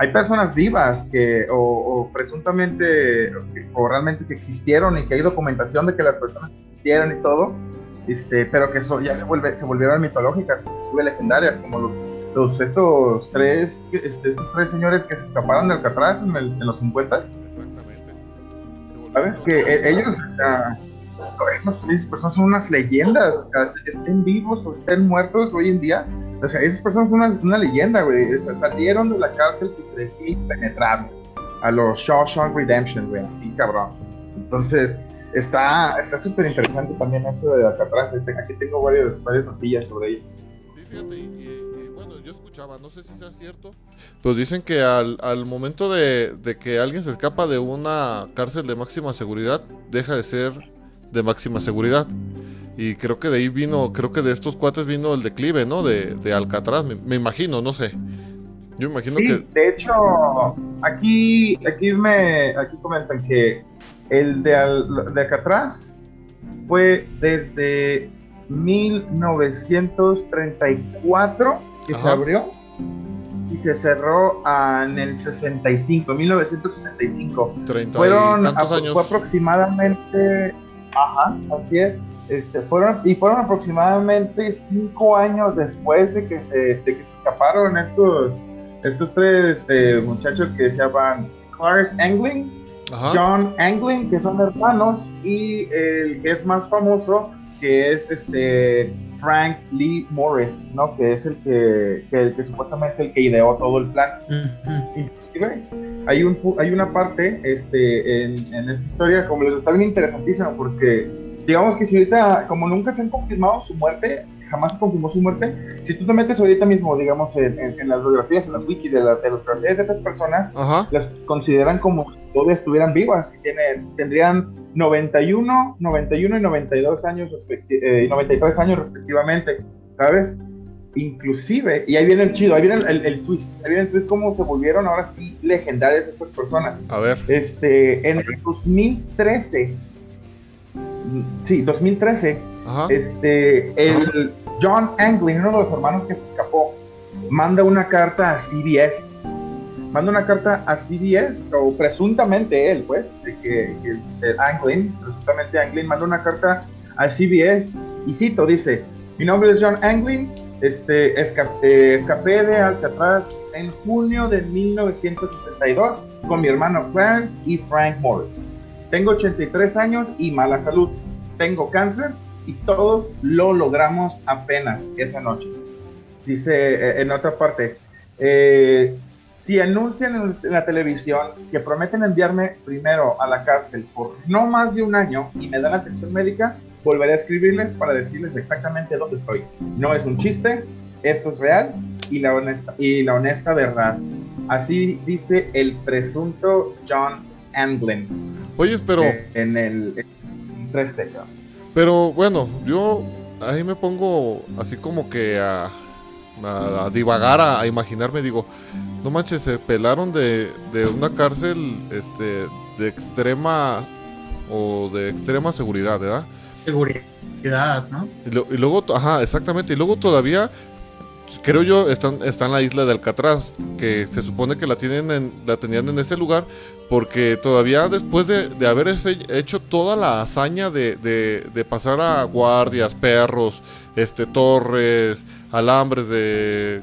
hay personas vivas que, o, presuntamente, o realmente que existieron y que hay documentación de que las personas existieron y todo, este, pero que eso ya se, vuelve, se volvieron mitológicas, sube legendarias, como los, estos, tres, este, estos tres señores que se escaparon del Alcatraz en, en los 50. Exactamente. ¿Sabes? Que e, ellos, esas personas son unas leyendas, estén vivos o estén muertos hoy en día, o sea, esas personas son una, leyenda, güey. salieron de la cárcel que se decía penetraron a los Shawshank Redemption, güey, así cabrón. Entonces, está súper interesante también eso de Alcatraz. Este, aquí tengo varias, varias notillas sobre ello. Sí, fíjate, y, bueno, yo escuchaba, no sé si sea cierto, pues dicen que al, al momento de, de que alguien se escapa de una cárcel de máxima seguridad, deja de ser de máxima seguridad. Y creo que de ahí vino, creo que de estos cuates vino el declive, ¿no? De, de Alcatraz, me, imagino, no sé. Yo imagino sí, de hecho, aquí, aquí me, aquí comentan que el de, de Alcatraz fue desde 1934 que se abrió y se cerró en el 65, 1965. 30 Fueron, años. fue aproximadamente, ajá, así es, este, fueron, y fueron aproximadamente cinco años después de que se, de que se escaparon estos, estos tres eh, muchachos que se llaman Clarence Angling, Ajá. John Anglin, que son hermanos, y el que es más famoso, que es este Frank Lee Morris, ¿no? Que es el que, que, el que supuestamente el que ideó todo el plan. Inclusive, hay, un, hay una parte este, en, en esta historia, como les está bien interesantísima, porque digamos que si ahorita, como nunca se han confirmado su muerte, jamás se confirmó su muerte, si tú te metes ahorita mismo, digamos, en, en- en las biografías, en las wikis de, la- de las biografías de estas personas, Ajá. las consideran como si todavía estuvieran vivas. y tienen- tendrían 91, 91 y 92 años, eh, y 93 años respectivamente, ¿sabes? Inclusive, y ahí viene el chido, ahí viene el, el- el twist, ahí viene el twist cómo se volvieron ahora sí legendarias estas personas. A ver. Este, en el 2013, mm, sí, 2013, Ajá. este, el John Anglin, uno de los hermanos que se escapó, manda una carta a CBS. Manda una carta a CBS, o presuntamente él, pues, de que, que el, Anglin, presuntamente Anglin, manda una carta a CBS y cito, dice, mi nombre es John Anglin, este, eh, escapé de Alcatraz en junio de 1962 con mi hermano Clarence y Frank Morris. Tengo 83 años y mala salud. Tengo cáncer y todos lo logramos apenas esa noche. Dice eh, en otra parte, eh, si anuncian en, la televisión que prometen enviarme primero a la cárcel por no más de un año y me dan atención médica, volveré a escribirles para decirles exactamente dónde estoy. No es un chiste, esto es real y la honesta, y la honesta verdad. Así dice el presunto John Anglin Oye, pero, eh, en el en 13. ¿no? pero bueno, yo ahí me pongo así como que a, a- a divagar, a, a imaginarme, digo, no manches, se pelaron de, de una cárcel este, de extrema o de extrema seguridad, ¿verdad? Seguridad, ¿no? Y, lo- y luego, ajá, exactamente. Y luego todavía, creo yo, están, está en la isla de Alcatraz, que se supone que la tienen en- la tenían en ese lugar, porque todavía después de, de haber ese- hecho toda la hazaña de, de- de pasar a guardias, perros, este, torres, alambres de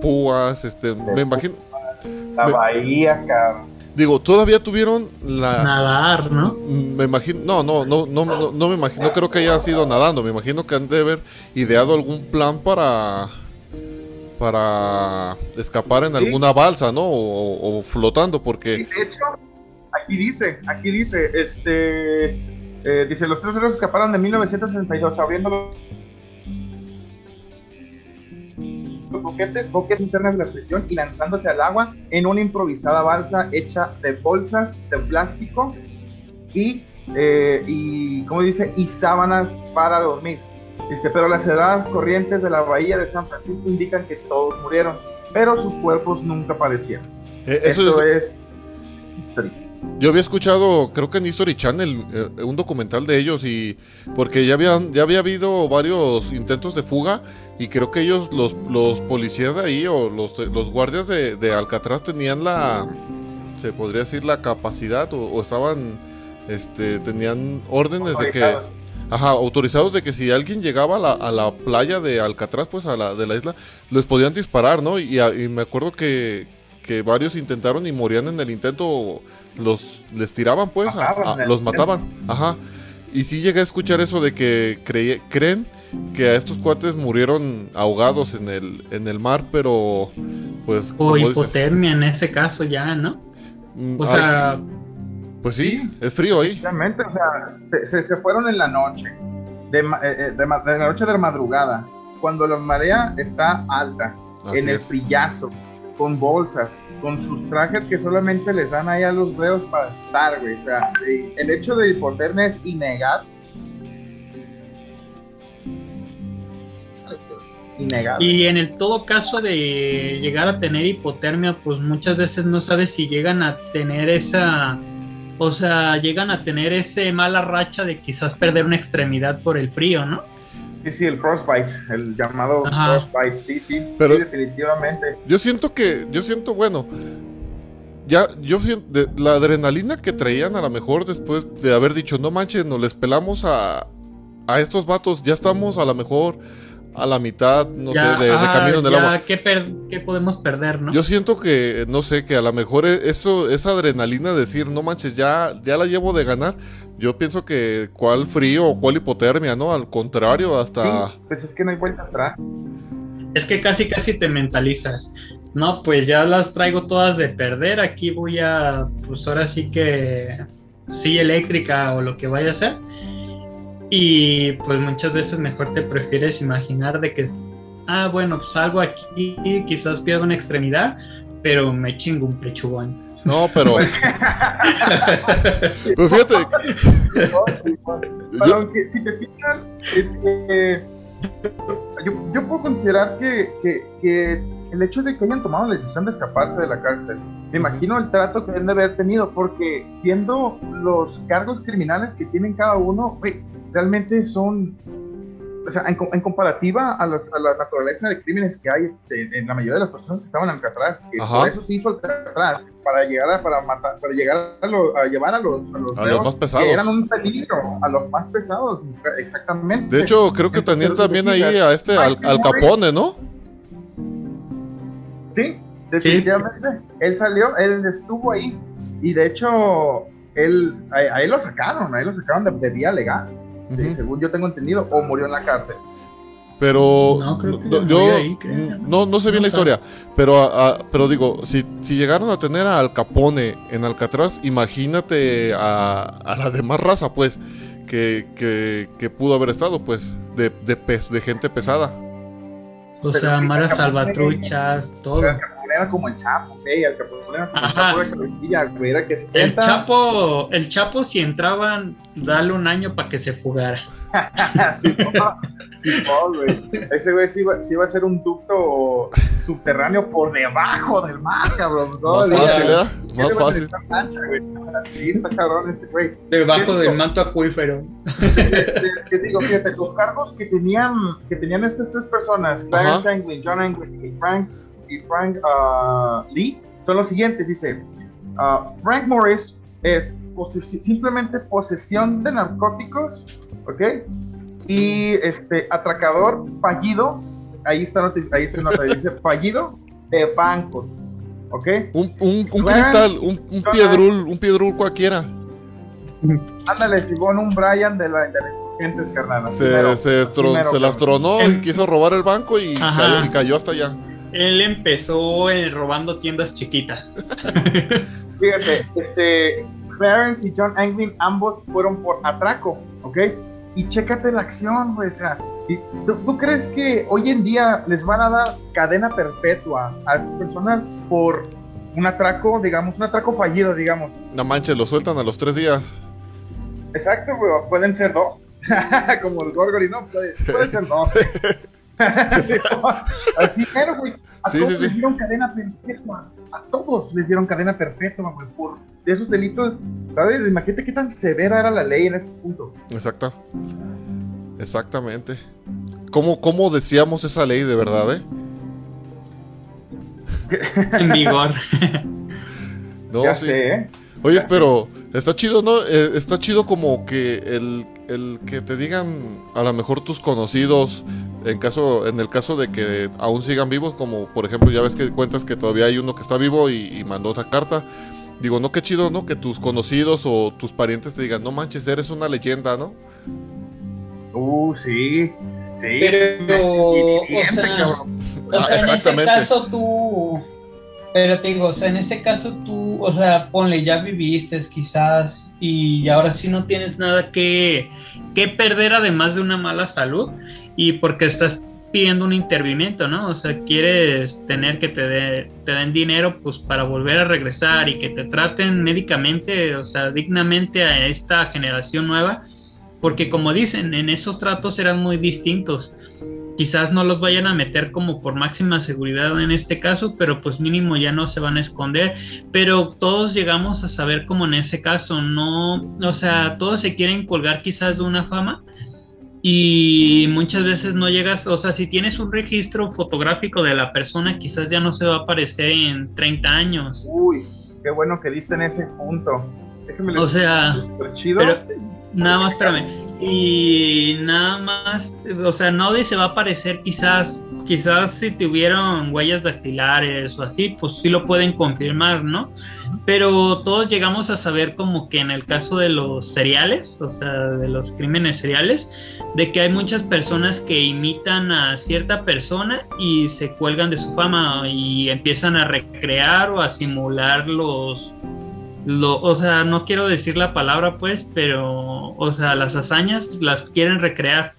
púas, este, me imagino, La Me- bahía, cabrón. digo, todavía tuvieron la, Nadar, ¿no? Me imagino, no, no, no, no, no, no me imagino, no creo que haya sido nadando, me imagino que han de haber ideado algún plan para para escapar en Sí. alguna balsa, ¿no? O, o flotando, porque de hecho, aquí dice, aquí dice, este, eh, dice, los tres héroes escaparon de 1962 abriendo boquetes, boquetes internas de la prisión y lanzándose al agua en una improvisada balsa hecha de bolsas de plástico y, eh, y ¿cómo dice? Y sábanas para dormir. Dice, pero las heladas corrientes de la bahía de San Francisco indican que todos murieron, pero sus cuerpos nunca aparecieron. eh, eso Esto es- es historia. Yo había escuchado, creo que en History Channel, eh, un documental de ellos y porque ya habían, ya había habido varios intentos de fuga y creo que ellos, los, los policías de ahí o los, los guardias de, de Alcatraz tenían la, se podría decir la capacidad o, o estaban, este, tenían órdenes de que. Ajá, autorizados de que si alguien llegaba a la, a la playa de Alcatraz, pues a la de la isla, les podían disparar, ¿no? Y, y me acuerdo que, que varios intentaron y morían en el intento, los les tiraban, pues, Mataban a- los mataban. Ajá. Y sí llegué a escuchar eso de que creen que a estos cuates murieron ahogados en el, en el mar, pero pues... O dices, hipotermia en ese caso ya, ¿no? mm, O ay, sea, pues sí, es frío ahí. Realmente, o sea, se, se- se fueron en la noche, de, ma- eh, eh, de ma- de la noche de la madrugada, cuando la marea está alta, Así en el es. frillazo, con bolsas, con sus trajes que solamente les dan ahí a los reos para estar, güey. O sea, el hecho de hipotermia es innegable. Innegable. y en el todo caso de llegar a tener hipotermia, pues muchas veces no sabes si llegan a tener esa, o sea, llegan a tener ese mala racha de quizás perder una extremidad por el frío, ¿no? Sí, sí, el Frostbite, el llamado Ajá. Frostbite, sí, sí, Pero- sí, definitivamente. Yo siento que, yo siento, bueno, ya, yo siento, de- la adrenalina que traían a lo mejor después de haber dicho, no manches, nos les pelamos a, a estos vatos, ya estamos a lo mejor a la mitad, no Ya, sé, de, de ah, camino en el ya, agua. ¿qué, per- qué podemos perder, no? Yo siento que, no sé, que a lo mejor e- eso, esa adrenalina de decir, no manches, ya, ya la llevo de ganar. Yo pienso que cuál frío o cuál hipotermia, ¿no? Al contrario, hasta... Sí, pues es que no hay vuelta atrás. Es que casi casi te mentalizas. No, pues ya las traigo todas de perder. Aquí voy a, pues ahora sí que silla eléctrica o lo que vaya a ser. Y pues muchas veces mejor te prefieres imaginar de que, ah, bueno, pues salgo aquí, quizás pierdo una extremidad, pero me chingo un pechugón. No, pero... Pues, fíjate, Pero aunque, si te fijas, este, yo, yo puedo considerar que, que, que el hecho de que hayan tomado la decisión de escaparse de la cárcel, me imagino el trato que deben de haber tenido, porque viendo los cargos criminales que tienen cada uno, güey, realmente son, o sea, en, en comparativa a, los- a la naturaleza de crímenes que hay en, en la mayoría de las personas que estaban en Alcatraz, que Ajá. por eso se hizo Alcatraz, para llegar a, para matar, para llegar a, lo- a llevar a los, a los, A los más pesados. que eran un peligro, a los más pesados, exactamente. de hecho, creo que tenían también ahí a este, al, al Capone, ¿no? Sí, definitivamente. Él salió, él estuvo ahí. Y de hecho, él, a, a él lo sacaron, a él lo sacaron de, de vía legal. Sí, según yo tengo entendido, o murió en la cárcel. Pero No, creo que no, murió yo ahí, creo. no, no sé bien No la historia, pero, a- a- pero digo, si, si llegaron a tener a Al Capone en Alcatraz, imagínate a, a la demás raza, pues, que, que, que pudo haber estado, pues, de, de, pes- de gente pesada. O Pero sea, maras salvatruchas, todo. El era como el Chapo, ¿eh? El Capone era como el Ajá. Chapo de güey, era que se El sienta. Chapo, el Chapo si entraban, dale un año para que se fugara. Sí, no, sí, no, güey. Ese güey sí iba, sí iba a ser un ducto subterráneo por debajo del mar, cabrón. No, Más fácil, ¿eh? Más güey fácil. está plancha, güey. Sí, está cabrón ese güey. Debajo ¿Qué del manto acuífero. que digo, fíjate, los cargos que tenían, que tenían estas tres personas, Clarence. Anglin, John Anglin y Frank, y Frank ah, Lee, son los siguientes, dice, ah, Frank Morris es simplemente posesión de narcóticos, ¿ok? Y este, atracador fallido, ahí está, ahí se nota, dice, fallido de bancos, ¿ok? Un, un, un cristal, un, un piedrul, un piedrul cualquiera. Ándale, Simón, un Brian de la de carnal. Se, se, las tronó y quiso robar el banco y Ajá. cayó, y cayó hasta allá. Él empezó eh, robando tiendas chiquitas. Fíjate, este, Clarence y John Anglin ambos fueron por atraco, ¿ok? Y chécate la acción, güey, o sea, ¿tú, tú crees que hoy en día les van a dar cadena perpetua a este personal por un atraco, digamos, un atraco fallido, digamos? No manches, lo sueltan a los tres días. Exacto, güey, pueden ser dos. Como el Gorgory, no, puede, pueden ser dos. Sí, Así, pero, güey, a Sí, todos sí, les sí. dieron cadena perpetua. A todos les dieron cadena perpetua, güey, por esos delitos. ¿Sabes? Imagínate qué tan severa era la ley en ese punto. Exacto. Exactamente. ¿Cómo, ¿Cómo decíamos esa ley de verdad, eh? En vigor. No, ya sí. sé, ¿eh? Oye, pero está chido, ¿no? Eh, está chido como que el, el que te digan a lo mejor tus conocidos, en caso, en el caso de que aún sigan vivos, como por ejemplo ya ves que cuentas que todavía hay uno que está vivo y, y mandó esa carta. Digo, no, qué chido, ¿no? Que tus conocidos o tus parientes te digan, no manches, eres una leyenda, ¿no? Uh, sí. Sí. Pero, o sea. O Ah, en ese caso tú, pero te digo, o sea, en ese caso tú, o sea, ponle, ya viviste quizás y ahora sí no tienes nada que, que perder además de una mala salud y porque estás pidiendo un intervimiento, ¿no? O sea, quieres tener que te, dé- te den dinero pues para volver a regresar y que te traten médicamente, o sea, dignamente a esta generación nueva, porque como dicen, en esos tratos eran muy distintos quizás no los vayan a meter como por máxima seguridad en este caso, pero pues mínimo ya no se van a esconder, pero todos llegamos a saber como en ese caso, no, o sea, todos se quieren colgar quizás de una fama, y muchas veces no llegas, o sea, si tienes un registro fotográfico de la persona, quizás ya no se va a aparecer en 30 años. Uy, qué bueno que diste en ese punto. Déjeme o sea, chido. Pero, nada más, espérame. Y nada más, o sea, nadie se va a aparecer quizás, quizás si tuvieron huellas dactilares o así, pues sí lo pueden confirmar, ¿no? Pero todos llegamos a saber como que en el caso de los seriales, o sea, de los crímenes seriales, de que hay muchas personas que imitan a cierta persona y se cuelgan de su fama y empiezan a recrear o a simular los, o sea, no quiero decir la palabra pues, pero, o sea, las hazañas las quieren recrear.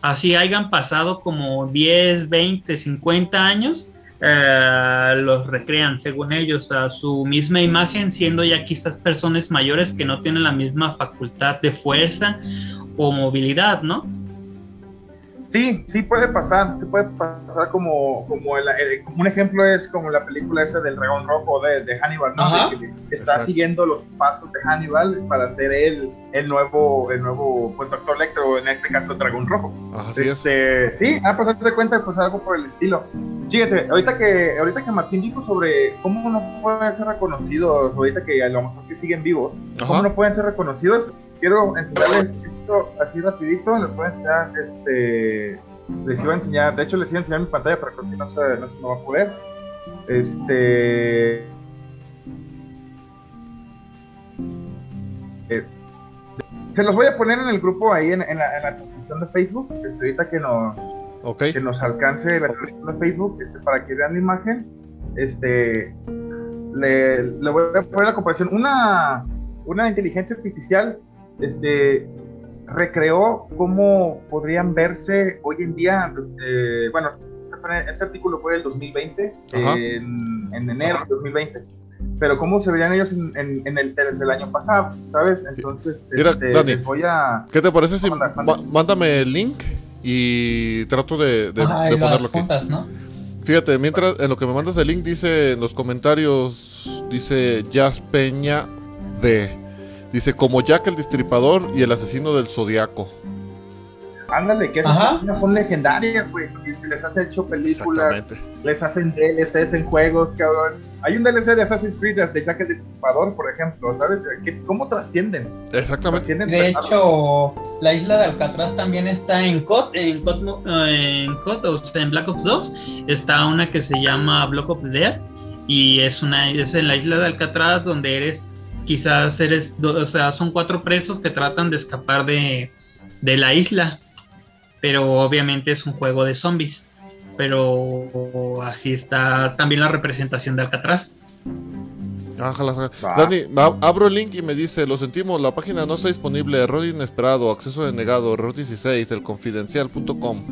Así hayan pasado como 10, 20, 50 años, eh, los recrean según ellos a su misma imagen, siendo ya quizás personas mayores que no tienen la misma facultad de fuerza o movilidad, ¿no? Sí, sí puede pasar, sí puede pasar como, como, el, un ejemplo es como la película esa del dragón rojo de, Hannibal, ¿no? que está siguiendo los pasos de Hannibal para ser él el nuevo, el nuevo pues, Doctor Electro, en este caso Dragón Rojo. este, Sí, a pasar de cuenta pues algo por el estilo. Fíjense, ahorita que, ahorita que Martín dijo sobre cómo no pueden ser reconocidos, ahorita que a lo mejor que siguen vivos, cómo no pueden ser reconocidos, quiero enseñarles así rapidito, les voy a enseñar, este, les iba a enseñar, de hecho les iba a enseñar mi pantalla, pero creo que no se, no se me va a poder. Este... Eh, se los voy a poner en el grupo ahí en, en, la, en la, transmisión de Facebook, este, ahorita que nos, que nos alcance la transmisión de Facebook, este, para que vean la imagen, este, le, le, voy a poner la comparación. Una, una inteligencia artificial este, recreó cómo podrían verse hoy en día, eh, bueno, este artículo fue del 2020, en, enero del 2020, pero cómo se verían ellos en, el desde el año pasado, ¿sabes? Entonces, Mira, este, Dani, voy a... ¿Qué te parece si mándame el link y trato de, ponerlo aquí? Fíjate, mientras en lo que me mandas el link dice en los comentarios, dice Jazz Peña de... Dice, como Jack el Destripador y el asesino del Zodiaco. Ándale, que esas son legendarias, güey. Se les has hecho películas, les hacen DLCs en juegos, cabrón. Hay un DLC de Assassin's Creed de Jack el Destripador, por ejemplo, ¿sabes? ¿Cómo trascienden? Exactamente. de hecho, la isla de Alcatraz también está en COD, en COD, en, COD, o sea, en Black Ops 2. Está una que se llama Block of Dead y es una es en la isla de Alcatraz donde eres quizás eres, o sea, son cuatro presos que tratan de escapar de, la isla, pero obviamente es un juego de zombies. Pero así está también la representación de Alcatraz. Dani, abro el link y me dice, lo sentimos, la página no está disponible, error inesperado, acceso denegado, error 16, elconfidencial.com.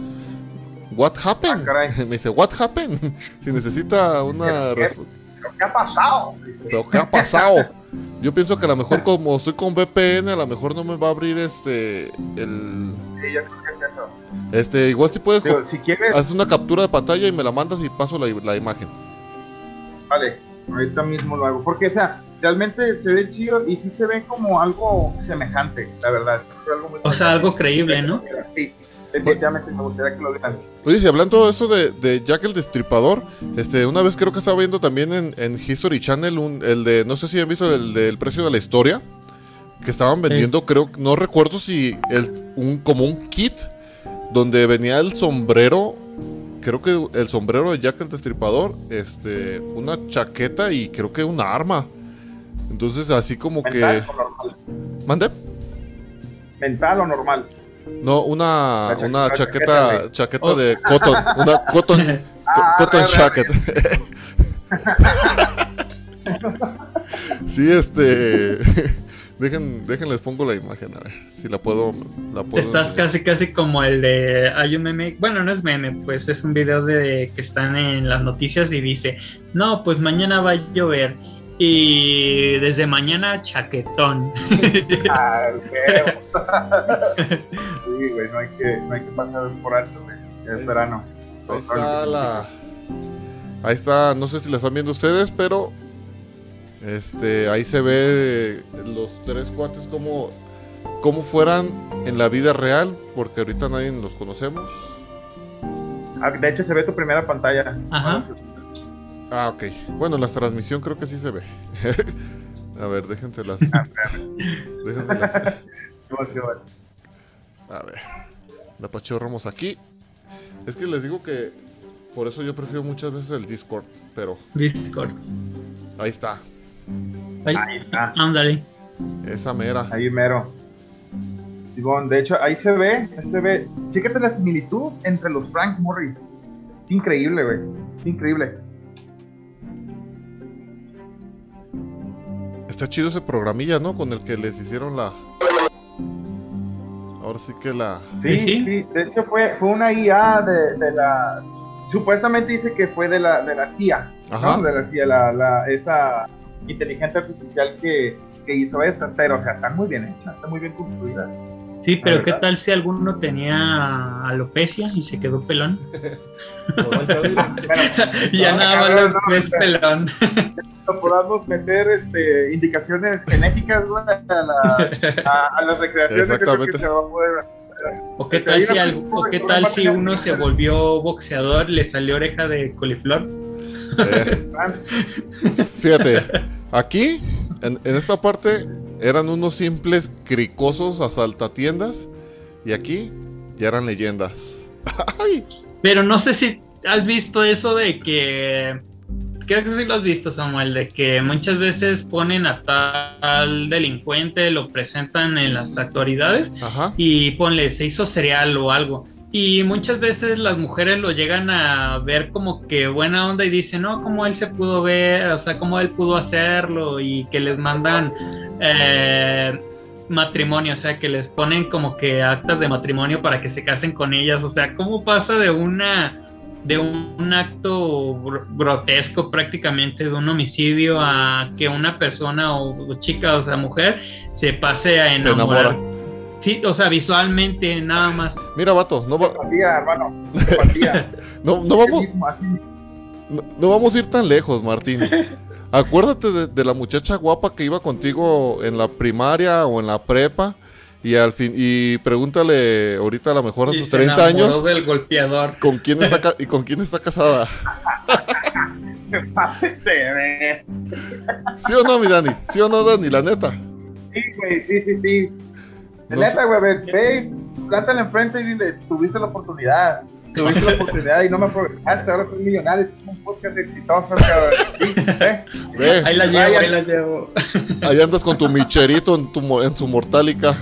What happened? Ah, me dice, what happened? si necesita una respuesta. ¿Qué ha pasado? Lo que ha pasado. Yo pienso que a lo mejor como estoy con VPN, a lo mejor no me va a abrir este el. Sí, yo creo que es eso. Este, igual si puedes si quieres... haces una captura de pantalla y me la mandas y paso la, la, imagen. Vale, ahorita mismo lo hago. Porque, o sea, realmente se ve chido y sí se ve como algo semejante, la verdad. o sea, algo creíble, ¿no? Sí, definitivamente me gustaría que lo vean. Oye, si hablando de eso de, de, Jack el Destripador, este, una vez creo que estaba viendo también en, History Channel un, el de, no sé si han visto el del precio de la historia, que estaban vendiendo, creo, no recuerdo si el, un, como un kit donde venía el sombrero, creo que el sombrero de Jack el Destripador, este, una chaqueta y creo que una arma. Entonces así como que... ¿Mande? ¿Mental o normal? No, una, una chaqueta, chaqueta de cotton, una cotton, ah, cotton jacket. sí, este, dejen, déjenles pongo la imagen a ver si la puedo, la puedo. Estás casi, casi como el de, hay un meme, bueno, no es meme, pues es un video de que están en las noticias y dice, no, pues mañana va a llover y desde mañana, chaquetón. Ah, sí, güey, no hay que, no hay que pasar por alto, güey. Es verano. Ahí está la. Ahí está, no sé si la están viendo ustedes, pero. Este, ahí se ve los tres cuates como cómo fueran en la vida real, porque ahorita nadie los conocemos. Ah, De hecho, se ve tu primera pantalla. Ajá. Ah, ok. Bueno, la transmisión creo que sí se ve. A ver, déjenselas. Ah, déjenselas. A ver. La pachorramos aquí. Es que les digo que por eso yo prefiero muchas veces el Discord, pero Discord. ahí está. Ahí, Ahí está. Ándale. Esa mera. Ahí mero. Simón, de hecho, ahí se ve, ahí se ve. Chécate la similitud entre los Frank Morris. Es increíble, güey. Es increíble. Está chido ese programilla, ¿no? Con el que les hicieron la. Ahora sí que la. Sí, Sí. De hecho, fue, fue una IA de, de la. Supuestamente dice que fue de la, de la CIA. ¿no? Ajá. De la CIA, la, la- esa inteligencia artificial que, que hizo esta. Pero, o sea, están muy bien hechas, están muy bien construidas. Sí, pero ¿qué tal si alguno tenía alopecia y se quedó pelón? Y ya Ah, nada más no, es pelón. no podamos meter este, indicaciones genéticas güey, a, la, a, a las recreaciones. que se va a poder. ¿O qué tal si, algo- o qué tal si uno se volvió boxeador, le salió oreja de coliflor? Eh, fíjate, aquí, en, en esta parte, eran unos simples cricosos asaltatiendas. Y aquí ya eran leyendas. ¡Ay! Pero no sé si has visto eso de que. Creo que sí lo has visto, Samuel, de que muchas veces ponen a tal delincuente, lo presentan en las autoridades Ajá. y ponle, se hizo cereal o algo. Y muchas veces las mujeres lo llegan a ver como que buena onda y dicen, no, cómo él se pudo ver, o sea, cómo él pudo hacerlo y que les mandan eh, matrimonio, o sea, que les ponen como que actas de matrimonio para que se casen con ellas, o sea, cómo pasa de una de un, acto gr- grotesco prácticamente de un homicidio a que una persona o, chica o sea mujer se pase a Se enamorar. enamora. Sí, o sea, visualmente nada más. Mira, vato, no, va- Simpatía, hermano. No, no vamos, mismo, así no, no vamos a ir tan lejos, Martín. Acuérdate de, de la muchacha guapa que iba contigo en la primaria o en la prepa. Y al fin, y pregúntale ahorita a lo mejor a sus se 30 enamoró años del golpeador. con quién está y con quién está casada. ¿Sí o no, mi Dani? ¿Sí o no, Dani? La neta. Sí, güey, sí, sí, sí. No Neta, güey, ve, ve, plántale enfrente y dile, tuviste la oportunidad. Tuviste la oportunidad y no me aprovechaste, ahora soy millonario, tengo un podcast exitoso, cabrón. Sí, ve. Ahí la llevo, ahí la llevo. ahí andas con tu micherito en, tu, en su mortálica.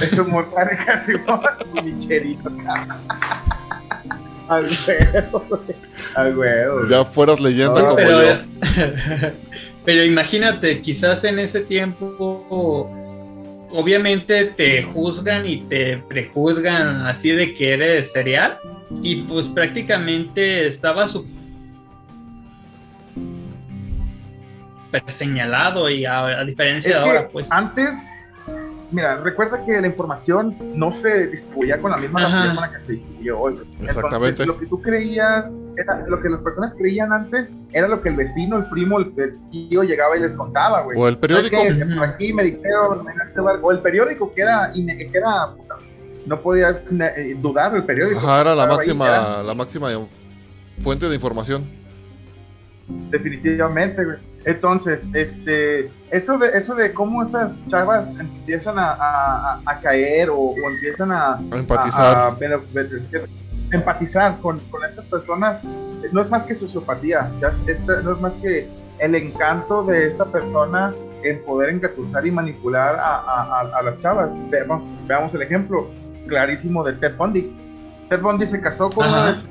Es un mortal casi un micherito. Al huevo. Al huevo. Ya fueras leyenda No, como pero, yo. pero imagínate, quizás en ese tiempo, obviamente te juzgan y te prejuzgan así de que eres serial, y pues prácticamente estaba súper señalado, y a, a diferencia Es de ahora, pues. antes, mira, recuerda que la información no se distribuía con la misma rapidez con la que se distribuye hoy. Exactamente. Entonces, lo que tú creías, era, lo que las personas creían antes, era lo que el vecino, el primo, el, el tío llegaba y les contaba, güey. O el periódico. Aquí me dijeron, en este bar- o el periódico que era, que era no podías eh, dudar del periódico. Ajá, era la Estaba ahí, era- máxima, la máxima fuente de información. Definitivamente, güey. Entonces, este, esto de, eso de cómo estas chavas empiezan a, a- a- a caer o, o empiezan a, A empatizar. empatizar con, con estas personas no es más que sociopatía, esta- no es más que el encanto de esta persona en poder engatusar y manipular a, a- a- a las chavas. Veamos, veamos el ejemplo clarísimo de Ted Bundy. Ted Bundy se casó con una de, sus,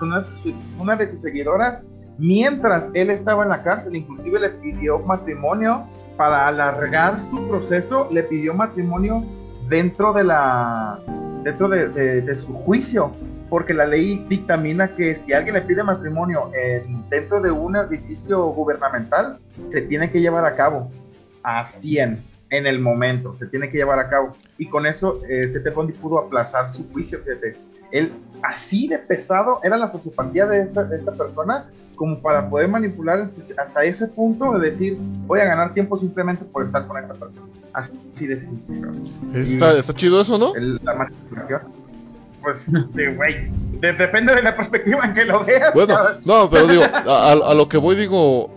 una de sus- una de sus seguidoras mientras él estaba en la cárcel, inclusive le pidió matrimonio para alargar su proceso, le pidió matrimonio dentro de la dentro de, de- de su juicio, porque la ley dictamina que si alguien le pide matrimonio en- dentro de un edificio gubernamental, se tiene que llevar a cabo a 100 en el momento, se tiene que llevar a cabo. Y con eso, este Ted Bundy pudo aplazar su juicio, fíjate. Él, así de pesado era la sociopatía de esta, de esta persona, como para poder manipular hasta ese punto de decir, voy a ganar tiempo simplemente por estar con esta persona. Así de simple. Está, está chido eso, ¿no? la manipulación. Pues, güey, depende de la perspectiva en que lo veas. Bueno, no, pero digo, a, lo que voy digo,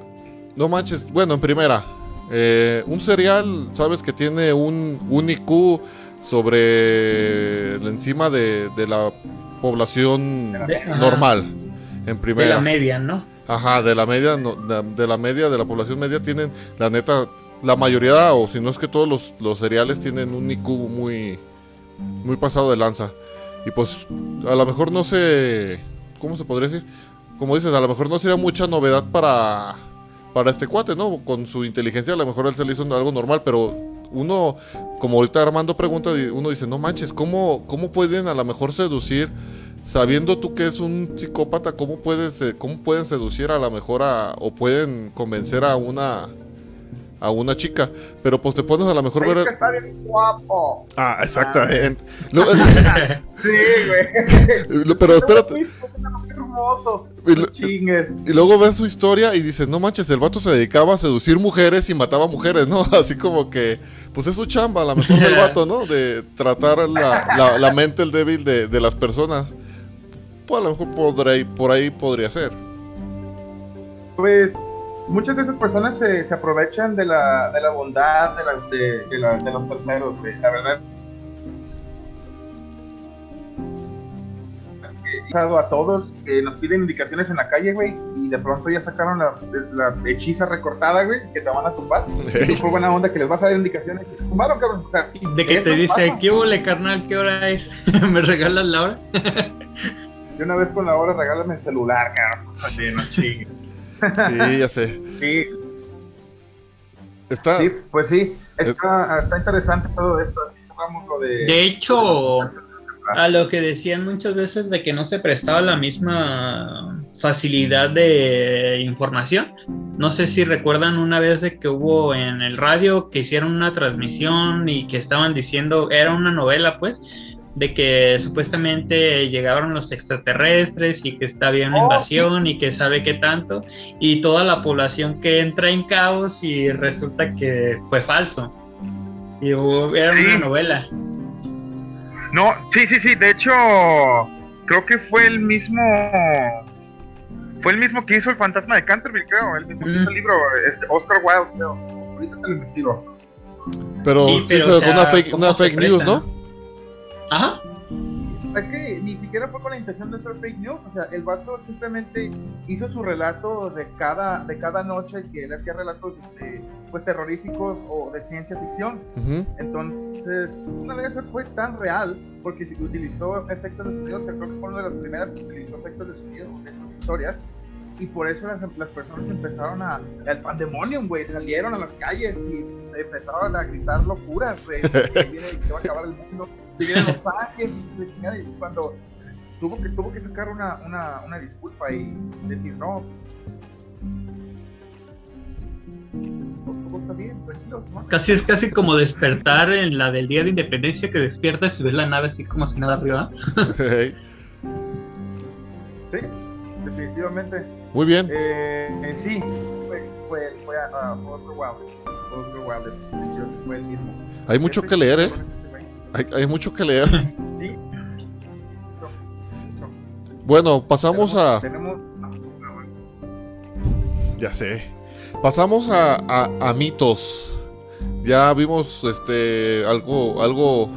no manches, bueno, en primera, eh, un cereal, sabes que tiene un, un IQ sobre encima de, de la población normal, en primera. De la media, ¿no? Ajá, de la media, de, la media, de la población media tienen, la neta, la mayoría, o si no es que todos los, los cereales tienen un IQ muy, muy pasado de lanza. Y pues, a lo mejor no sé, ¿cómo se podría decir? Como dices, a lo mejor no sería mucha novedad para, para este cuate, ¿no? Con su inteligencia, a lo mejor él se le hizo algo normal, pero uno, como ahorita Armando pregunta, uno dice, no manches, ¿cómo, cómo pueden a lo mejor seducir? Sabiendo tú que es un psicópata, ¿cómo, puedes, cómo pueden seducir a lo mejor a, o pueden convencer a una a una chica, pero pues te pones a lo mejor ver. Que está bien guapo. Ah, exactamente. sí, güey. Pero espérate. Hermoso. Y, y, luego ves su historia y dices, no manches, el vato se dedicaba a seducir mujeres y mataba mujeres, ¿no? Así como que, pues es su chamba, a lo mejor del vato, ¿no? De tratar la, la, mente el débil de, de, las personas. Pues a lo mejor por ahí podría ser. Pues muchas de esas personas se, se aprovechan de la, de la bondad de, la, de, de, la, de los terceros, La verdad. a todos que nos piden indicaciones en la calle, güey, y de pronto ya sacaron la, la hechiza recortada, güey, que te van a tumbar. Es fue buena onda que les vas a dar indicaciones. Te tumbaron, cabrón. de que te dice, ¿qué hubo, carnal? ¿Qué hora es? ¿Me regalas la hora? De una vez con la hora, regálame el celular, cabrón. Así, no chingue. Sí, ya sé. Sí. Está. Sí, pues sí. Está, está interesante todo esto. Así cerramos lo de. De hecho, a lo que decían muchas veces de que no se prestaba la misma facilidad de información. No sé si recuerdan una vez de que hubo en el radio que hicieron una transmisión y que estaban diciendo, era una novela pues, de que supuestamente llegaron los extraterrestres y que está bien una oh, invasión y que sabe qué tanto, y toda la población que entra en caos y resulta que fue falso. Y era una novela. No, sí, sí, sí, de hecho, creo que fue el mismo. Fue el mismo que hizo el fantasma de Canterville, creo. El mismo que hizo el libro, este, Oscar Wilde, creo. Ahorita te lo investigo. Pero, sí, pero, una fake, una fake news, ¿no? Ajá. Es que ni siquiera fue con la intención de ser fake news, o sea, el vato simplemente hizo su relato de cada, de cada noche que él hacía relatos pues, terroríficos o de ciencia ficción. Entonces, una de esas fue tan real porque si utilizó efectos de sonido, creo que fue una de las primeras que utilizó efectos de sonido en sus historias y por eso las, las personas empezaron a, al pandemonium, güey, salieron a las calles y empezaron a gritar locuras, güey, que se va a acabar el mundo, vienen los ángeles, de chingada, y cuando tuvo que, tuvo que sacar una, una, una disculpa y decir, no, está bien, Casi es casi como despertar en la del día de independencia que despiertas y ves la nave así como si nada arriba. sí definitivamente. Muy bien. Eh, eh, sí, fue, fue, fue a, otro wow. Otro wow, fue el mismo. Hay mucho que leer, ¿eh? Hay, hay mucho que leer. sí. Bueno, pasamos a. Tenemos... Ya sé. Pasamos a, a, a, mitos. Ya vimos este algo, algo,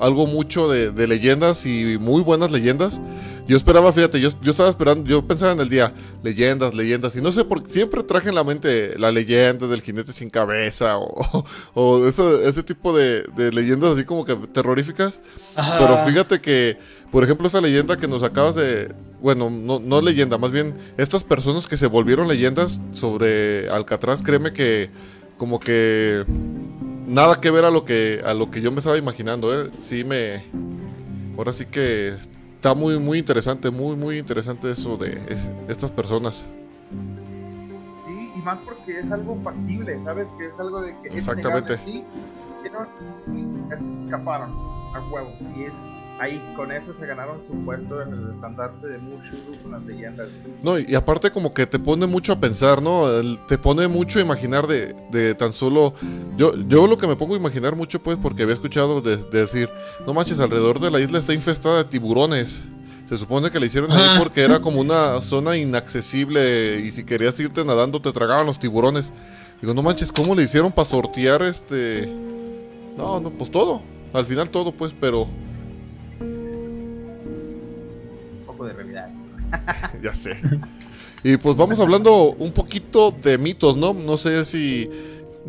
algo mucho de, de leyendas y muy buenas leyendas. Yo esperaba, fíjate, yo, yo estaba esperando, yo pensaba en el día, leyendas, leyendas, y no sé por qué siempre traje en la mente la leyenda del jinete sin cabeza o, o ese, tipo de, leyendas así como que terroríficas. Pero fíjate que, por ejemplo, esa leyenda que nos acabas de, bueno, no, no leyenda, más bien estas personas que se volvieron leyendas sobre Alcatraz, créeme que como que nada que ver a lo que a lo que yo me estaba imaginando, ¿eh? Sí me ahora sí que está muy, muy interesante, muy, muy interesante eso de estas personas. Sí, y más porque es algo factible, ¿sabes? Que es algo de que Exactamente. sí, que no, escaparon a huevo. Y es ahí con eso se ganaron su puesto en el estandarte de Mushu con las leyendas. No, y aparte como que te pone mucho a pensar, ¿no? te pone mucho a imaginar de, de, tan solo... Yo, yo lo que me pongo a imaginar mucho pues porque había escuchado de, decir, no manches, alrededor de la isla está infestada de tiburones. Se supone que la hicieron ahí porque era como una zona inaccesible y si querías irte nadando te tragaban los tiburones. Digo, no manches, ¿cómo le hicieron para sortear este... No, no, pues todo. Al final todo, pues, pero ya sé. Y pues vamos hablando un poquito de mitos, ¿no? No sé si,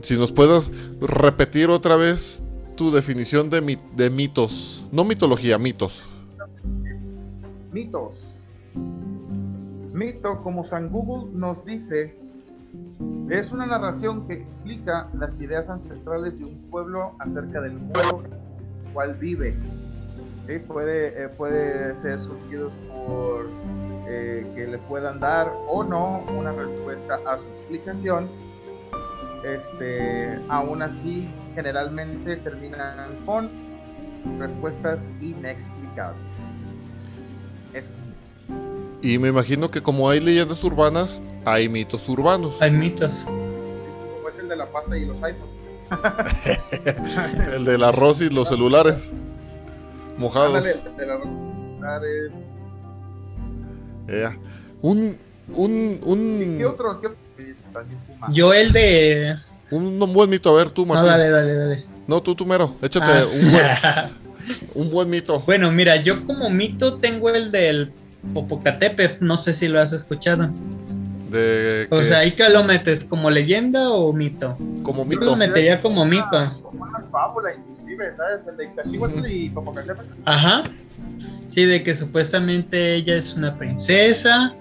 si nos puedas repetir otra vez tu definición de, de mitos. No mitología, mitos. Mitos. Mito, como San Google nos dice, es una narración que explica las ideas ancestrales de un pueblo acerca del mundo cual vive puede, eh, puede ser surgido por eh, que le puedan dar o no una respuesta a su explicación. Este, aún así, generalmente terminan con respuestas inexplicables. Y me imagino que como hay leyendas urbanas, hay mitos urbanos. Hay mitos. Como es el de la pasta y los iPhones. el del arroz y los celulares mojados. Un, un, un... ¿Qué otros? ¿Qué Yo el de... Un, buen mito, a ver tú, Martín. No, dale, dale, dale. No, tú, tú mero, échate ah. un, buen, un buen mito. Bueno, mira, yo como mito tengo el del Popocatépetl, no sé si lo has escuchado. De o sea, ¿ahí que lo metes? ¿Como leyenda o mito? Como mito. Yo lo metería como mito. Como una fábula, inclusive, ¿sabes? El de y Popocatépetl. Ajá. Sí, de que supuestamente ella es una princesa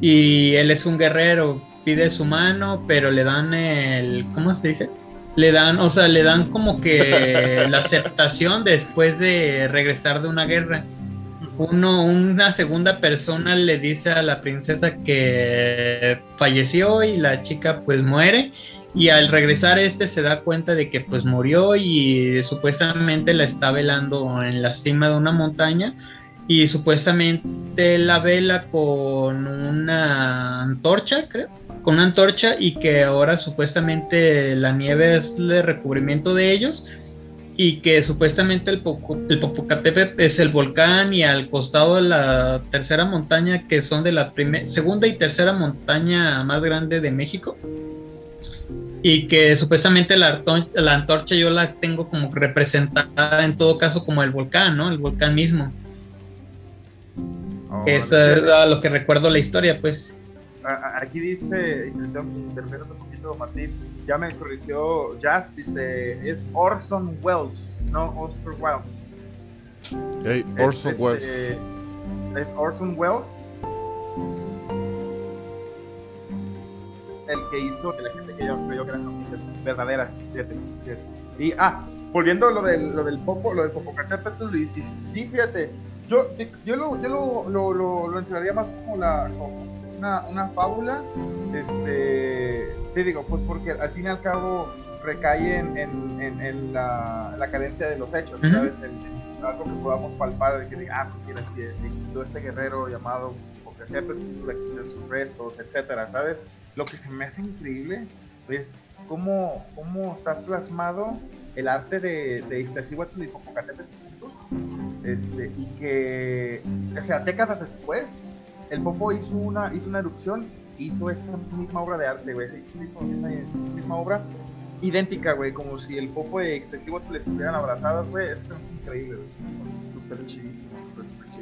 y él es un guerrero, pide su mano, pero le dan el, ¿cómo se dice? Le dan, o sea, le dan como que la aceptación después de regresar de una guerra. Uno, una segunda persona le dice a la princesa que falleció y la chica pues muere. Y al regresar este se da cuenta de que pues murió y supuestamente la está velando en la cima de una montaña. Y supuestamente la vela con una antorcha, creo, con una antorcha y que ahora supuestamente la nieve es el recubrimiento de ellos y que supuestamente el, el Popocatépetl es el volcán y al costado de la tercera montaña que son de la segunda y tercera montaña más grande de México y que supuestamente la, la, antorcha yo la tengo como representada en todo caso como el volcán, ¿no? El volcán mismo. Oh, Eso es a lo que recuerdo la historia, pues. Aquí dice, intervenir un poquito, Martín, ya me corrigió Jazz, dice, es Orson Welles, no Oscar Wilde. Hey, Orson este, Welles. es Orson Welles el que hizo que la gente que yo creyó que eran noticias verdaderas. Fíjate, Y, ah, volviendo a lo del, lo del Popo, lo del Popocatépetl, y, sí, fíjate, yo, yo, lo, yo lo, lo, lo, lo enseñaría más como, la, como una, una fábula, este, te digo, pues porque al fin y al cabo recae en, en, en, la, la, cadencia de los hechos, ¿sabes? algo que podamos palpar, de que diga, ah, pues mira, si existió este guerrero llamado Popocatépetl, sus restos, etcétera, ¿sabes? lo que se me hace increíble es cómo, cómo está plasmado el arte de, de Iztaccíhuatl y Popocatépetl juntos. Este, y que, o sea, décadas después, el Popo hizo una, hizo una erupción, hizo esa misma obra de arte, güey. Hizo esa, misma obra idéntica, güey, como si el Popo y Iztaccíhuatl le estuvieran abrazadas, güey. Eso es increíble, güey. Súper chidísimo,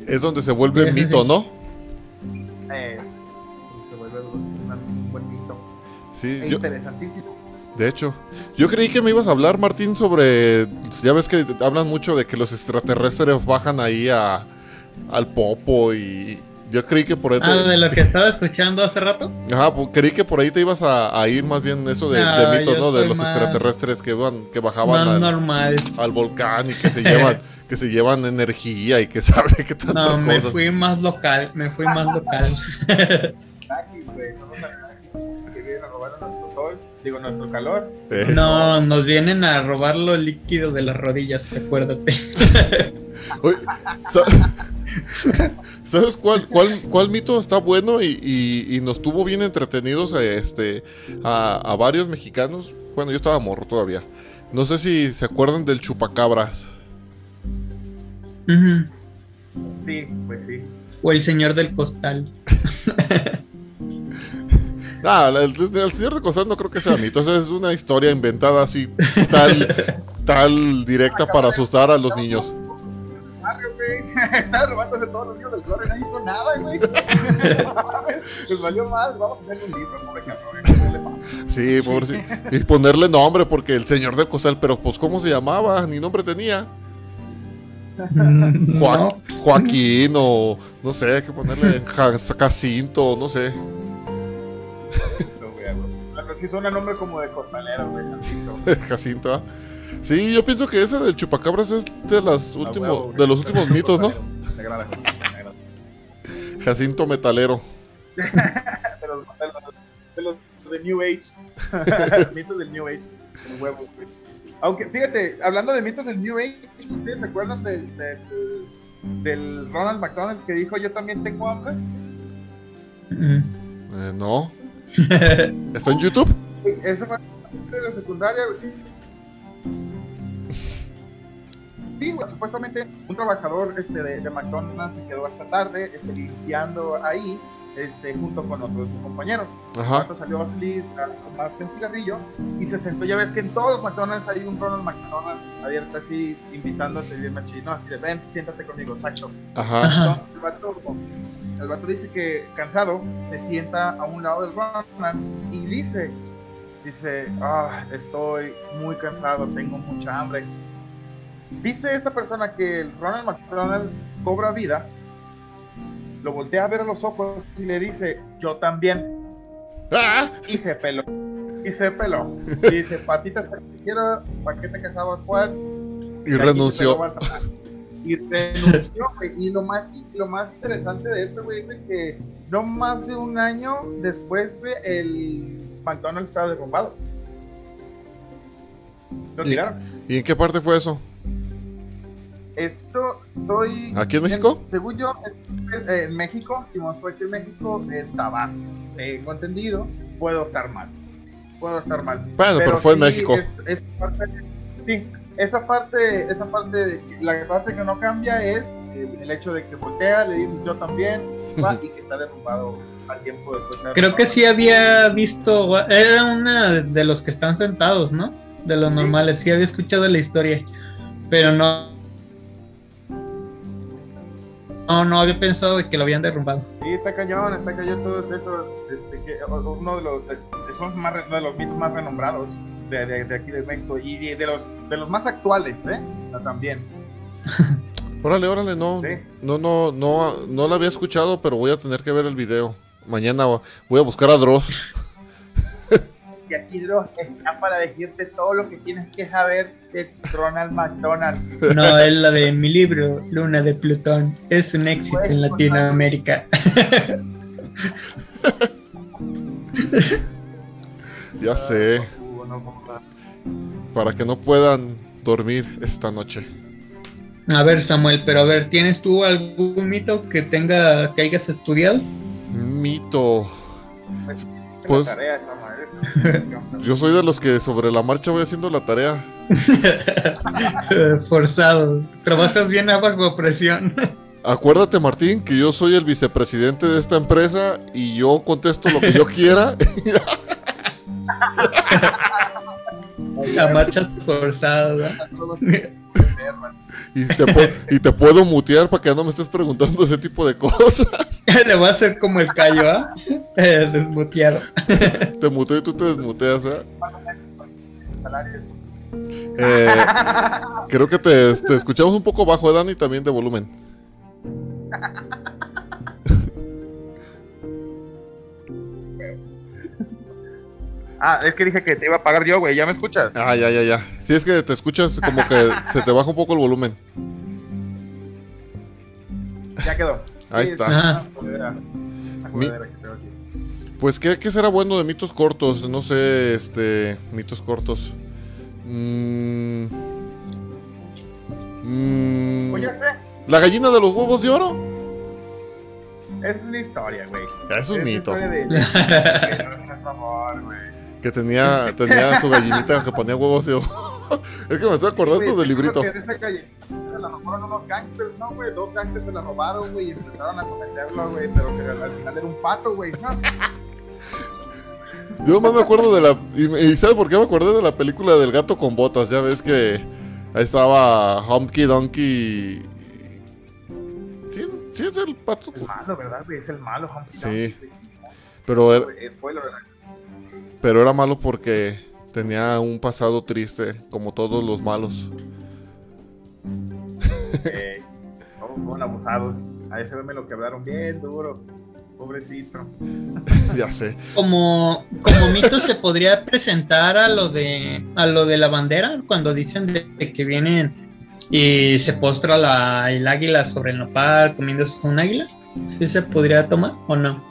Es donde se vuelve mito, ¿no? Es, se vuelve un buen mito. Sí, interesantísimo. De hecho, yo creí que me ibas a hablar, Martín, sobre. Ya ves que hablan mucho de que los extraterrestres bajan ahí a, al popo y. Yo creí que por ahí. Ah, de lo que estaba escuchando hace rato. Ajá, pues, creí que por ahí te ibas a, ir más bien eso de, mitos, ¿no? De los extraterrestres que van, que bajaban al, volcán y que se llevan, que se llevan energía y que sabe que tantas no, me fui más local, me fui más local. Digo, nuestro calor. No, nos vienen a robar los líquidos de las rodillas, acuérdate. oye, ¿Sabes cuál, cuál, cuál mito está bueno y, y- y nos tuvo bien entretenidos a, este, a, a varios mexicanos? Bueno, yo estaba morro todavía. No sé si se acuerdan del chupacabras. Sí, pues sí. O el señor del costal. Ah, el, el señor de Costal no creo que sea mito. es una historia inventada así, tal, tal directa para asustar a los niños. Estaba robándose todos los niños del barrio y nadie hizo nada, güey. No Les valió más. Vamos a hacerle un libro, pobre cabrón. ¿qué le pasa? Sí. Y ponerle nombre porque el señor del Costal, pero pues ¿cómo se llamaba? Ni nombre tenía. Mm, Joa- no. Joaquín o no sé, hay que ponerle Ja- Jacinto, no sé. No, güey, güey. Sí suena nombre como de costalero, güey. Jacinto. Jacinto. ¿ah? Sí, yo pienso que ese del chupacabras es de, las güey. de los últimos mitos, ¿no? Me agrada, me agrada. Jacinto Metalero. De los, de los, de los de New Age. mitos del New Age. El huevo, güey. Aunque, fíjate, hablando de mitos del New Age, ¿ustedes se acuerdan del, del, del Ronald McDonald que dijo yo también tengo hambre? Mm. Eh, no. ¿Está en YouTube? Fue de la secundaria, sí. Sí, supuestamente un trabajador este, de, de McDonald's se quedó hasta tarde este, limpiando ahí este, junto con otros compañeros. Ajá. Cuando salió a salir a tomarse un cigarrillo y se sentó. Ya ves que en todos los McDonald's hay un Ronald McDonald's abierto así, invitándote bien machino, así de ven, siéntate conmigo, exacto. Ajá. Ajá. Entonces, el, vato, el vato dice que cansado se sienta a un lado del Ronald y dice, dice, ah, estoy muy cansado, tengo mucha hambre. Dice esta persona que el Ronald McDonald cobra vida, lo voltea a ver a los ojos y le dice, yo también. ¡Ah! Y se peló. Y se peló. Y dice, patitas, ¿para qué quiero? ¿Para qué te casabas, Juan? Y renunció. Y renunció, güey. Y lo más, lo más interesante de eso, güey, es de que no más de un año después, güey, el McDonald's estaba derrumbado. Lo Y- tiraron. ¿Y en qué parte fue eso? Esto estoy. ¿Aquí en México? según yo, en, en México, si no fue aquí en México, en Tabasco. Tengo entendido, puedo estar mal. Puedo estar mal. Bueno, pero, fue en México. es- parte- sí, esa parte, esa parte, de- la parte que no cambia es el, el hecho de que voltea, le dice yo también, va, y que está derrumbado al tiempo después. de Creo que sí había visto, era una de los que están sentados, ¿no? De los normales, sí había escuchado la historia, pero no, no, no había pensado de que lo habían derrumbado. Sí, está cañón, está cañón todo eso. Este, que, uno de los, de- son más, de los mitos más renombrados de, de, de aquí de México y de, de los, de los más actuales, ¿eh? No, También. Órale, órale, no. Sí. No, no, no, no la había escuchado, pero voy a tener que ver el video. Mañana voy a buscar a Dross. Y aquí Dross está para decirte todo lo que tienes que saber de Ronald McDonald. No, es la de mi libro, Luna de Plutón. Es un éxito en Latinoamérica. Ya sé. Para que no puedan dormir esta noche. A ver, Samuel, pero a ver, ¿tienes tú algún mito que tenga que hayas estudiado? Mito. Pues- tarea madre. Yo soy de los que sobre la marcha voy haciendo la tarea. Forzado. Trabajas bien a bajo presión. Acuérdate, Martín, que yo soy el vicepresidente de esta empresa y yo contesto lo que yo quiera. A marchas forzadas. Y te, pu- y te puedo mutear para que no me estés preguntando ese tipo de cosas. Le voy a hacer como el callo, ¿ah? Eh, desmuteado. Te muteo y tú te desmuteas, ¿eh? Eh, creo que te, te escuchamos un poco bajo, ¿eh, Dani, también de volumen. Ah, es que dije que te iba a pagar yo, güey. ¿Ya me escuchas? Ah, ya, ya, ya. Si es que te escuchas como que se te baja un poco el volumen. Ya quedó. Ahí Sí, está. Una una Mi- jodedera que tengo aquí. Pues, ¿qué, ¿qué, será bueno de mitos cortos? No sé, este. Mitos cortos. Mmm. Mmm. Pues ya sé. ¿La gallina de los huevos de oro? Esa es una historia, güey. Es un mito. Es de, de, de, favor, güey. Que tenía, tenía su gallinita que ponía huevos oro. es que me estoy acordando del librito. Que esa calle se la robaron unos gangsters, ¿no, güey? Dos gangsters se la robaron, güey, y empezaron a someterlo, güey, pero que al final era un pato, güey, ¿no? Yo más me acuerdo de la. Y, ¿sabes por qué me acordé de la película del gato con botas? Ya ves que ahí estaba Humpty Donkey. ¿Sí, sí es el pato? Es malo, ¿verdad, güey? Es el malo, Humpty sí. Donkey. Sí. Pero era, pero era malo porque tenía un pasado triste, como todos los malos. Eh, todos fueron abusados. A ese me lo quebraron bien duro. Pobrecito. ya sé. Como, como mito se podría presentar a lo de a lo de la bandera cuando dicen de, que vienen y se postra la, el águila sobre el nopal comiéndose un águila. ¿Sí se podría tomar o no?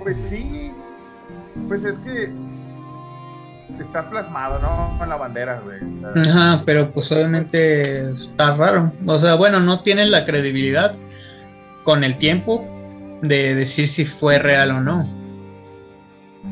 Pues sí. Pues es que está plasmado, ¿no? En la bandera, güey. Ajá, pero pues obviamente está raro. O sea, bueno, no tienes la credibilidad con el tiempo de decir si fue real o no.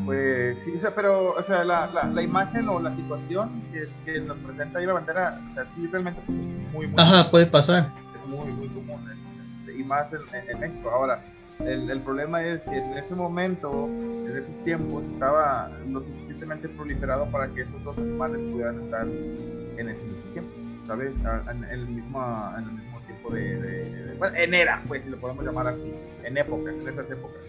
Pues sí, o sea, pero, o sea, la, la, imagen o la situación que, es, que nos presenta ahí la bandera, o sea, sí, realmente pues, es muy, muy. Ajá, puede pasar. Es muy, muy común. ¿eh? Y más en, en México. Ahora, el, el, problema es que en ese momento, en esos tiempos, estaba lo suficientemente proliferado para que esos dos animales pudieran estar en ese mismo tiempo, ¿sabes? En, el, mismo, en el mismo tiempo de, Bueno, en era, pues, si lo podemos llamar así, en época, en esas épocas.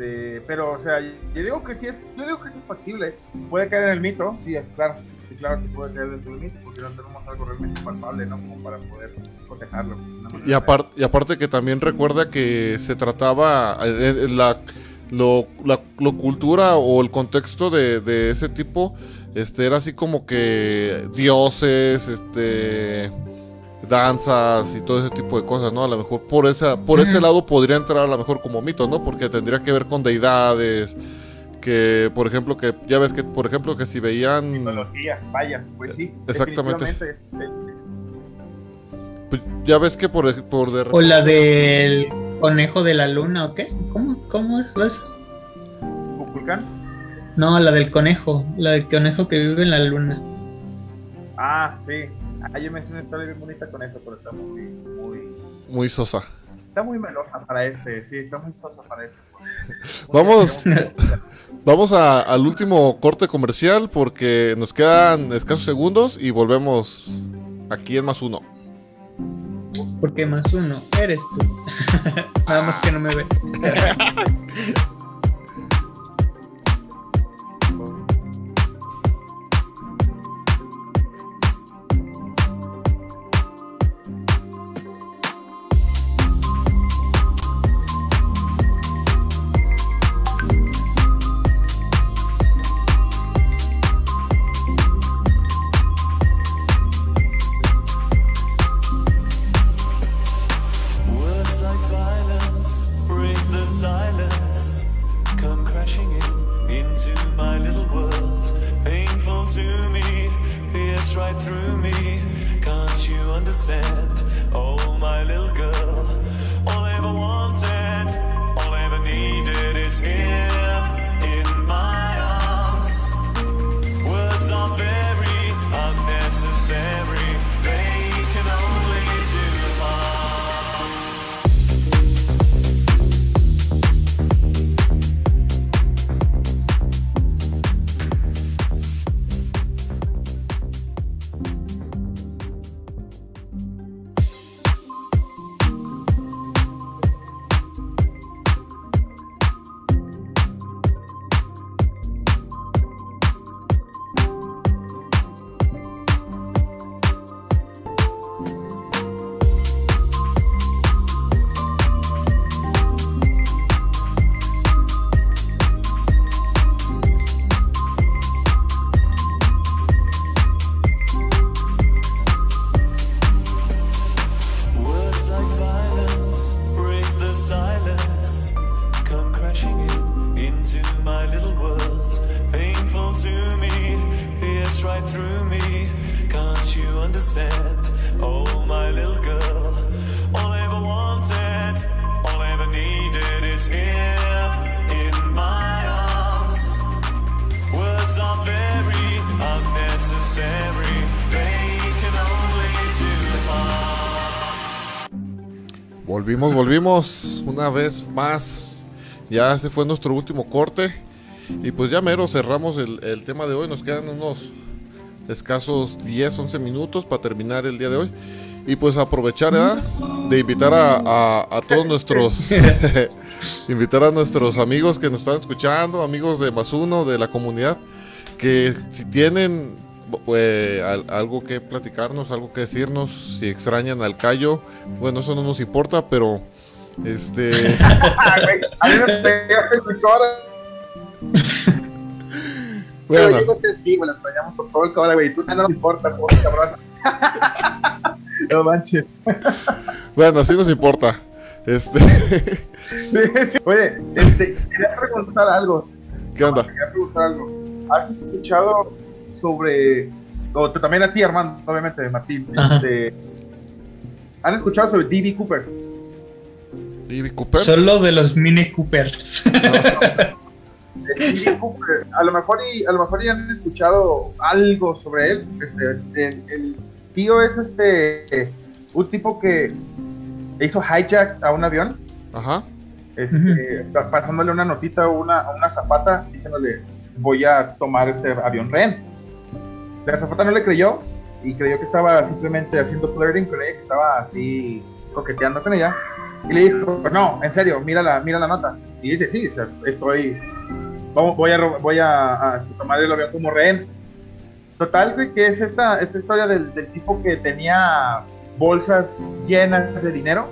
Este, pero, o sea, yo digo que sí es, yo digo que es factible. Puede caer en el mito, sí, claro claro que puede caer dentro del mito, porque no tenemos algo realmente palpable, ¿no? Como para poder protegerlo. Y, aparte y aparte que también recuerda que se trataba, eh, eh, la, lo, la cultura o el contexto de, de ese tipo, este, era así como que dioses, este danzas y todo ese tipo de cosas, ¿no? A lo mejor por esa, por ese lado podría entrar a lo mejor como mito, ¿no? Porque tendría que ver con deidades, que por ejemplo que ya ves que por ejemplo que si veían Mitología, vaya pues sí exactamente. pues ya ves que por, por de o la del conejo de la luna o qué cómo cómo es eso ¿Kukulkan? no la del conejo la del conejo que vive en la luna. Ah sí ah, yo me hice una historia bien bonita con eso pero está muy muy muy sosa está muy melosa para este sí está muy sosa para este Vamos, vamos al último corte comercial porque nos quedan escasos segundos y volvemos aquí en más uno. Porque más uno eres tú. Nada más que no me ve. Volvimos, volvimos una vez más. Ya este fue nuestro último corte. Y pues ya mero cerramos el, el tema de hoy. Nos quedan unos escasos 10, 11 minutos para terminar el día de hoy. Y pues aprovechar ¿verdad? de invitar a, a- a todos nuestros invitar a nuestros amigos que nos están escuchando, amigos de más uno, de la comunidad, que si tienen al- algo que platicarnos, algo que decirnos, si extrañan al Cayo, bueno, eso no nos importa, pero este Ah. Pero bueno, yo no sé, sí, güey, la extrañamos por todo el cobre, güey. Tú no nos importa, cabrón. no manches. bueno, sí nos importa. Este, Oye, este, quería preguntar algo. ¿qué onda? Quería preguntar algo. ¿Has escuchado sobre, o también a ti, Armando, obviamente, Martín, este, ¿han escuchado sobre D.B. Cooper? ¿Y Cooper? Solo de los Mini Coopers. D.B. Cooper, a lo mejor y a lo mejor ya han escuchado algo sobre él. Este, el, el tío es este un tipo que hizo hijack a un avión, Ajá. este, pasándole una notita a una, a una zapata diciéndole voy a tomar este avión rehén. La zapata no le creyó y creyó que estaba simplemente haciendo flirting con ella, que estaba así coqueteando con ella. Y le dijo, no, en serio, mira la, mira la nota. Y dice, sí, o sea, estoy, vamos, voy a, voy a, a tomar el avión como rehén. Total, güey, que es esta, esta historia del, del tipo que tenía bolsas llenas de dinero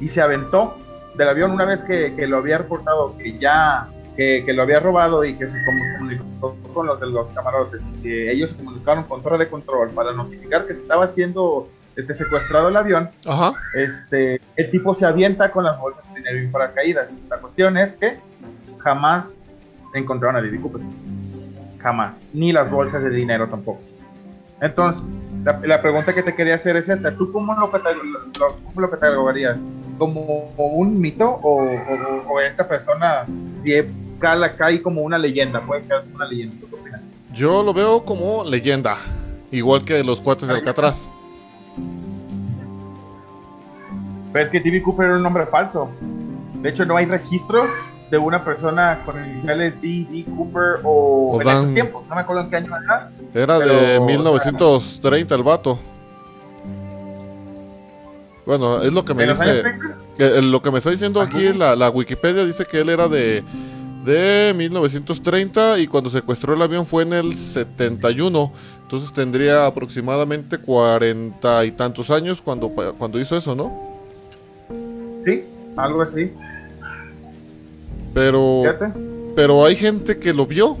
y se aventó del avión una vez que, que lo había reportado que ya que, que lo había robado y que se comu- comunicó con los de los camarotes que ellos se comunicaron con torre de control para notificar que se estaba siendo este, secuestrado el avión Ajá. este, el tipo se avienta con las bolsas de dinero y paracaídas. La cuestión es que jamás encontraron a Diddy Cooper. Jamás. Ni las bolsas de dinero tampoco. Entonces, la, la pregunta que te quería hacer es esta. ¿Tú cómo lo, lo- cómo lo catalogarías? ¿Como un mito o, o- o esta persona si cala, cae como una leyenda? Puede caer como una leyenda. ¿Tú qué opinas? Yo lo veo como leyenda, igual que los cuates de Alcatraz. Pero es que D.B. Cooper era un nombre falso. De hecho, no hay registros de una persona con iniciales D.B. Cooper o, O en Dan- esos tiempos. No me acuerdo en qué año era. Era de Pero, 1930 el vato. Bueno, es lo que me ¿En los dice. años 30? que- eh, Lo que me está diciendo aquí Ajá. la, la Wikipedia dice que él era de, de 1930 y cuando secuestró el avión fue en el 71. Entonces tendría aproximadamente 40 y tantos años cuando, cuando hizo eso, ¿no? Sí, algo así. Pero, Fíjate. pero hay gente que lo vio.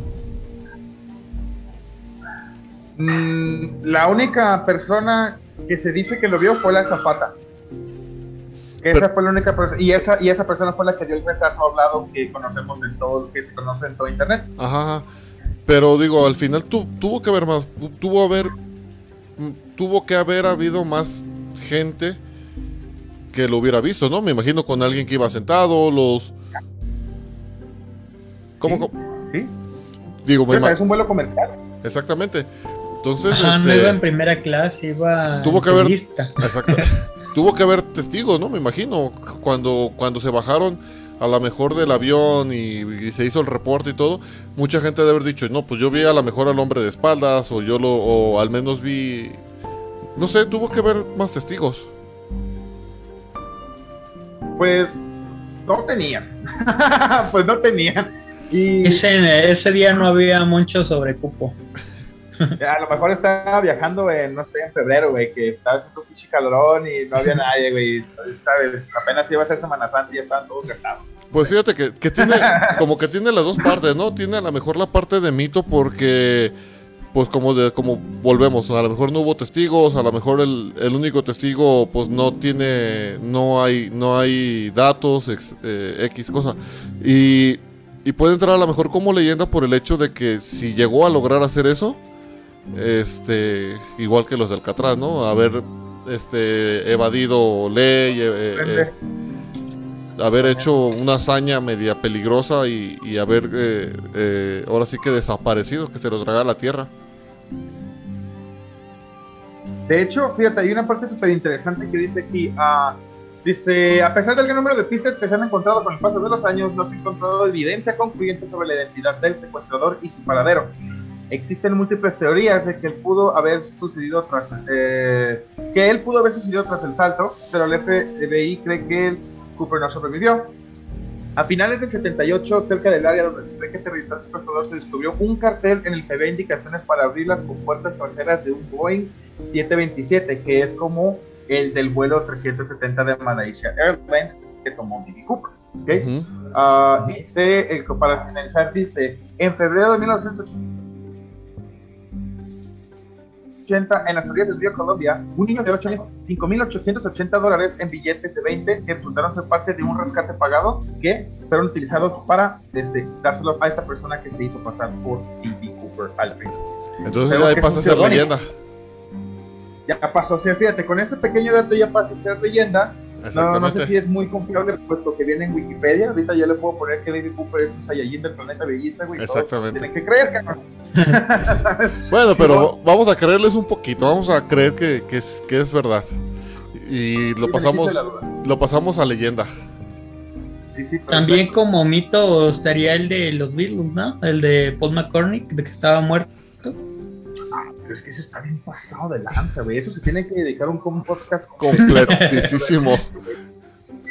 Mm, la única persona que se dice que lo vio fue la Zapata. Que esa Pero- fue la única persona. Y esa, y esa persona fue la que dio el retrato hablado que conocemos en todo, que se conoce en todo internet. Ajá, ajá. Pero digo, al final tu- tuvo que haber más, tu- tuvo haber, mm, tuvo que haber habido más gente que lo hubiera visto, ¿no? Me imagino con alguien que iba sentado, los, ¿cómo? Sí. cómo? ¿Sí? Digo, me es un vuelo comercial. exactamente. Entonces, Ajá, no este, iba en primera clase, iba Tuvo en que haber-. Exacto. Tuvo que haber testigos, ¿no? Me imagino. Cuando, cuando se bajaron a la mejor del avión y, y se hizo el reporte y todo, mucha gente debe haber dicho, no, pues yo vi a la mejor al hombre de espaldas, o yo lo, o al menos vi. No sé, tuvo que haber más testigos. Pues no tenían. pues no tenían. Y Ese, ese día no había mucho sobrecupo. a lo mejor estaba viajando en, no sé, en febrero, güey, que estaba haciendo un pinche calorón y no había nadie, güey. ¿Sabes? Apenas iba a ser Semana Santa y ya estaban todos gastados. Pues fíjate que, que tiene, como que tiene las dos partes, ¿no? Tiene a lo mejor la parte de mito porque, pues como de, como volvemos, a lo mejor no hubo testigos, a lo mejor el, el único testigo, pues no tiene, no hay, no hay datos, ex- eh, X cosa. Y, y puede entrar a lo mejor como leyenda por el hecho de que si llegó a lograr hacer eso, este, igual que los de Alcatraz, ¿no? Haber este, evadido ley, eh, eh, haber hecho una hazaña media peligrosa y, y haber, eh, eh, ahora sí que desaparecido, que se lo traga la tierra. De hecho, fíjate, hay una parte súper interesante que dice aquí, ah, dice, a pesar del gran número de pistas que se han encontrado con el paso de los años, no se ha encontrado evidencia concluyente sobre la identidad del secuestrador y su paradero. Existen múltiples teorías de que él pudo haber sucedido tras, eh, que él pudo haber sucedido tras el salto, pero el FBI cree que el Cooper no sobrevivió. A finales del 78, cerca del área donde se cree que aterrizó el secuestrador, se descubrió un cartel en el que había indicaciones para abrir las compuertas traseras de un Boeing 727, que es como el del vuelo 370 de Malaysia Airlines que tomó Billy Cooper. ¿ok? Ujú. Ah, dice, eh, para finalizar, dice, en febrero de 1980, en las orillas del río Colombia, un niño de 8 años, 5.880 dólares en billetes de 20 que resultaron ser parte de un rescate pagado que fueron utilizados para este, dárselos a esta persona que se hizo pasar por D.B. Cooper al. Entonces que pasa a ser leyenda. Ya pasó a ser, fíjate, con ese pequeño dato ya pasa a ser leyenda. No, no sé si es muy confiable, puesto que viene en Wikipedia. Ahorita ya le puedo poner que Baby Cooper es un Saiyajin del planeta Bellita, güey. Exactamente. Tienen que creer, cabrón. Bueno, pero vamos a creerles un poquito, vamos a creer que, que es, que es verdad. Y lo Sí, pasamos, lo pasamos a leyenda. Sí, También como mito estaría el de los Beatles, ¿no? El de Paul McCartney, de que estaba muerto. Pero es que eso está bien pasado de lanza, güey. Eso se tiene que dedicar un, un podcast Completísimo.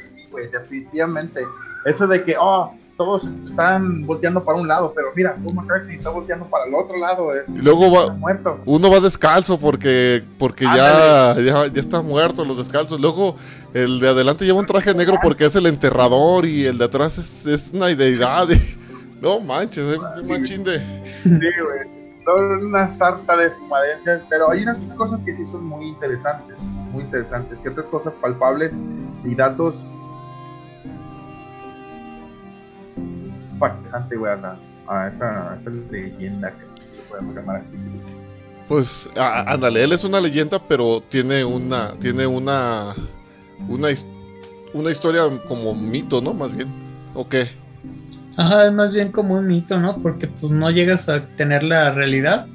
Sí, güey, definitivamente. Eso de que, oh, todos están volteando para un lado, pero mira, Paul McCartney está volteando para el otro lado. Es, Y luego va- muerto. Uno va descalzo porque, porque ya, ya, ya está muerto los descalzos. Luego el de adelante lleva un traje negro porque es el enterrador y el de atrás es, es una deidad. No manches, es un machín de... Sí, güey. Son una sarta de fumadencias, pero hay unas cosas que sí son muy interesantes. Muy interesantes. Ciertas cosas palpables y datos. Bastante, güey, a, a esa, a esa leyenda que se le podemos llamar así. Pues á- ándale, él es una leyenda, pero tiene una, tiene una, una, una historia como mito, ¿no? Más bien. ¿O qué? Ajá, es más bien como un mito, ¿no? Porque pues no llegas a tener la realidad.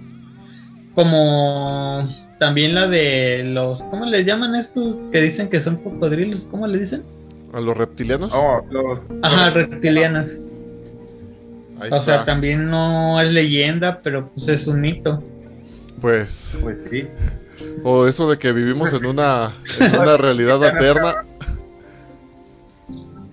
Como también la de los, ¿cómo le llaman estos que dicen que son cocodrilos? ¿Cómo le dicen? ¿A los reptilianos? Oh, los, Ajá. Ahí O sea, también no es leyenda, pero pues es un mito. Pues, Pues sí. o eso de que vivimos en una, en una realidad alterna.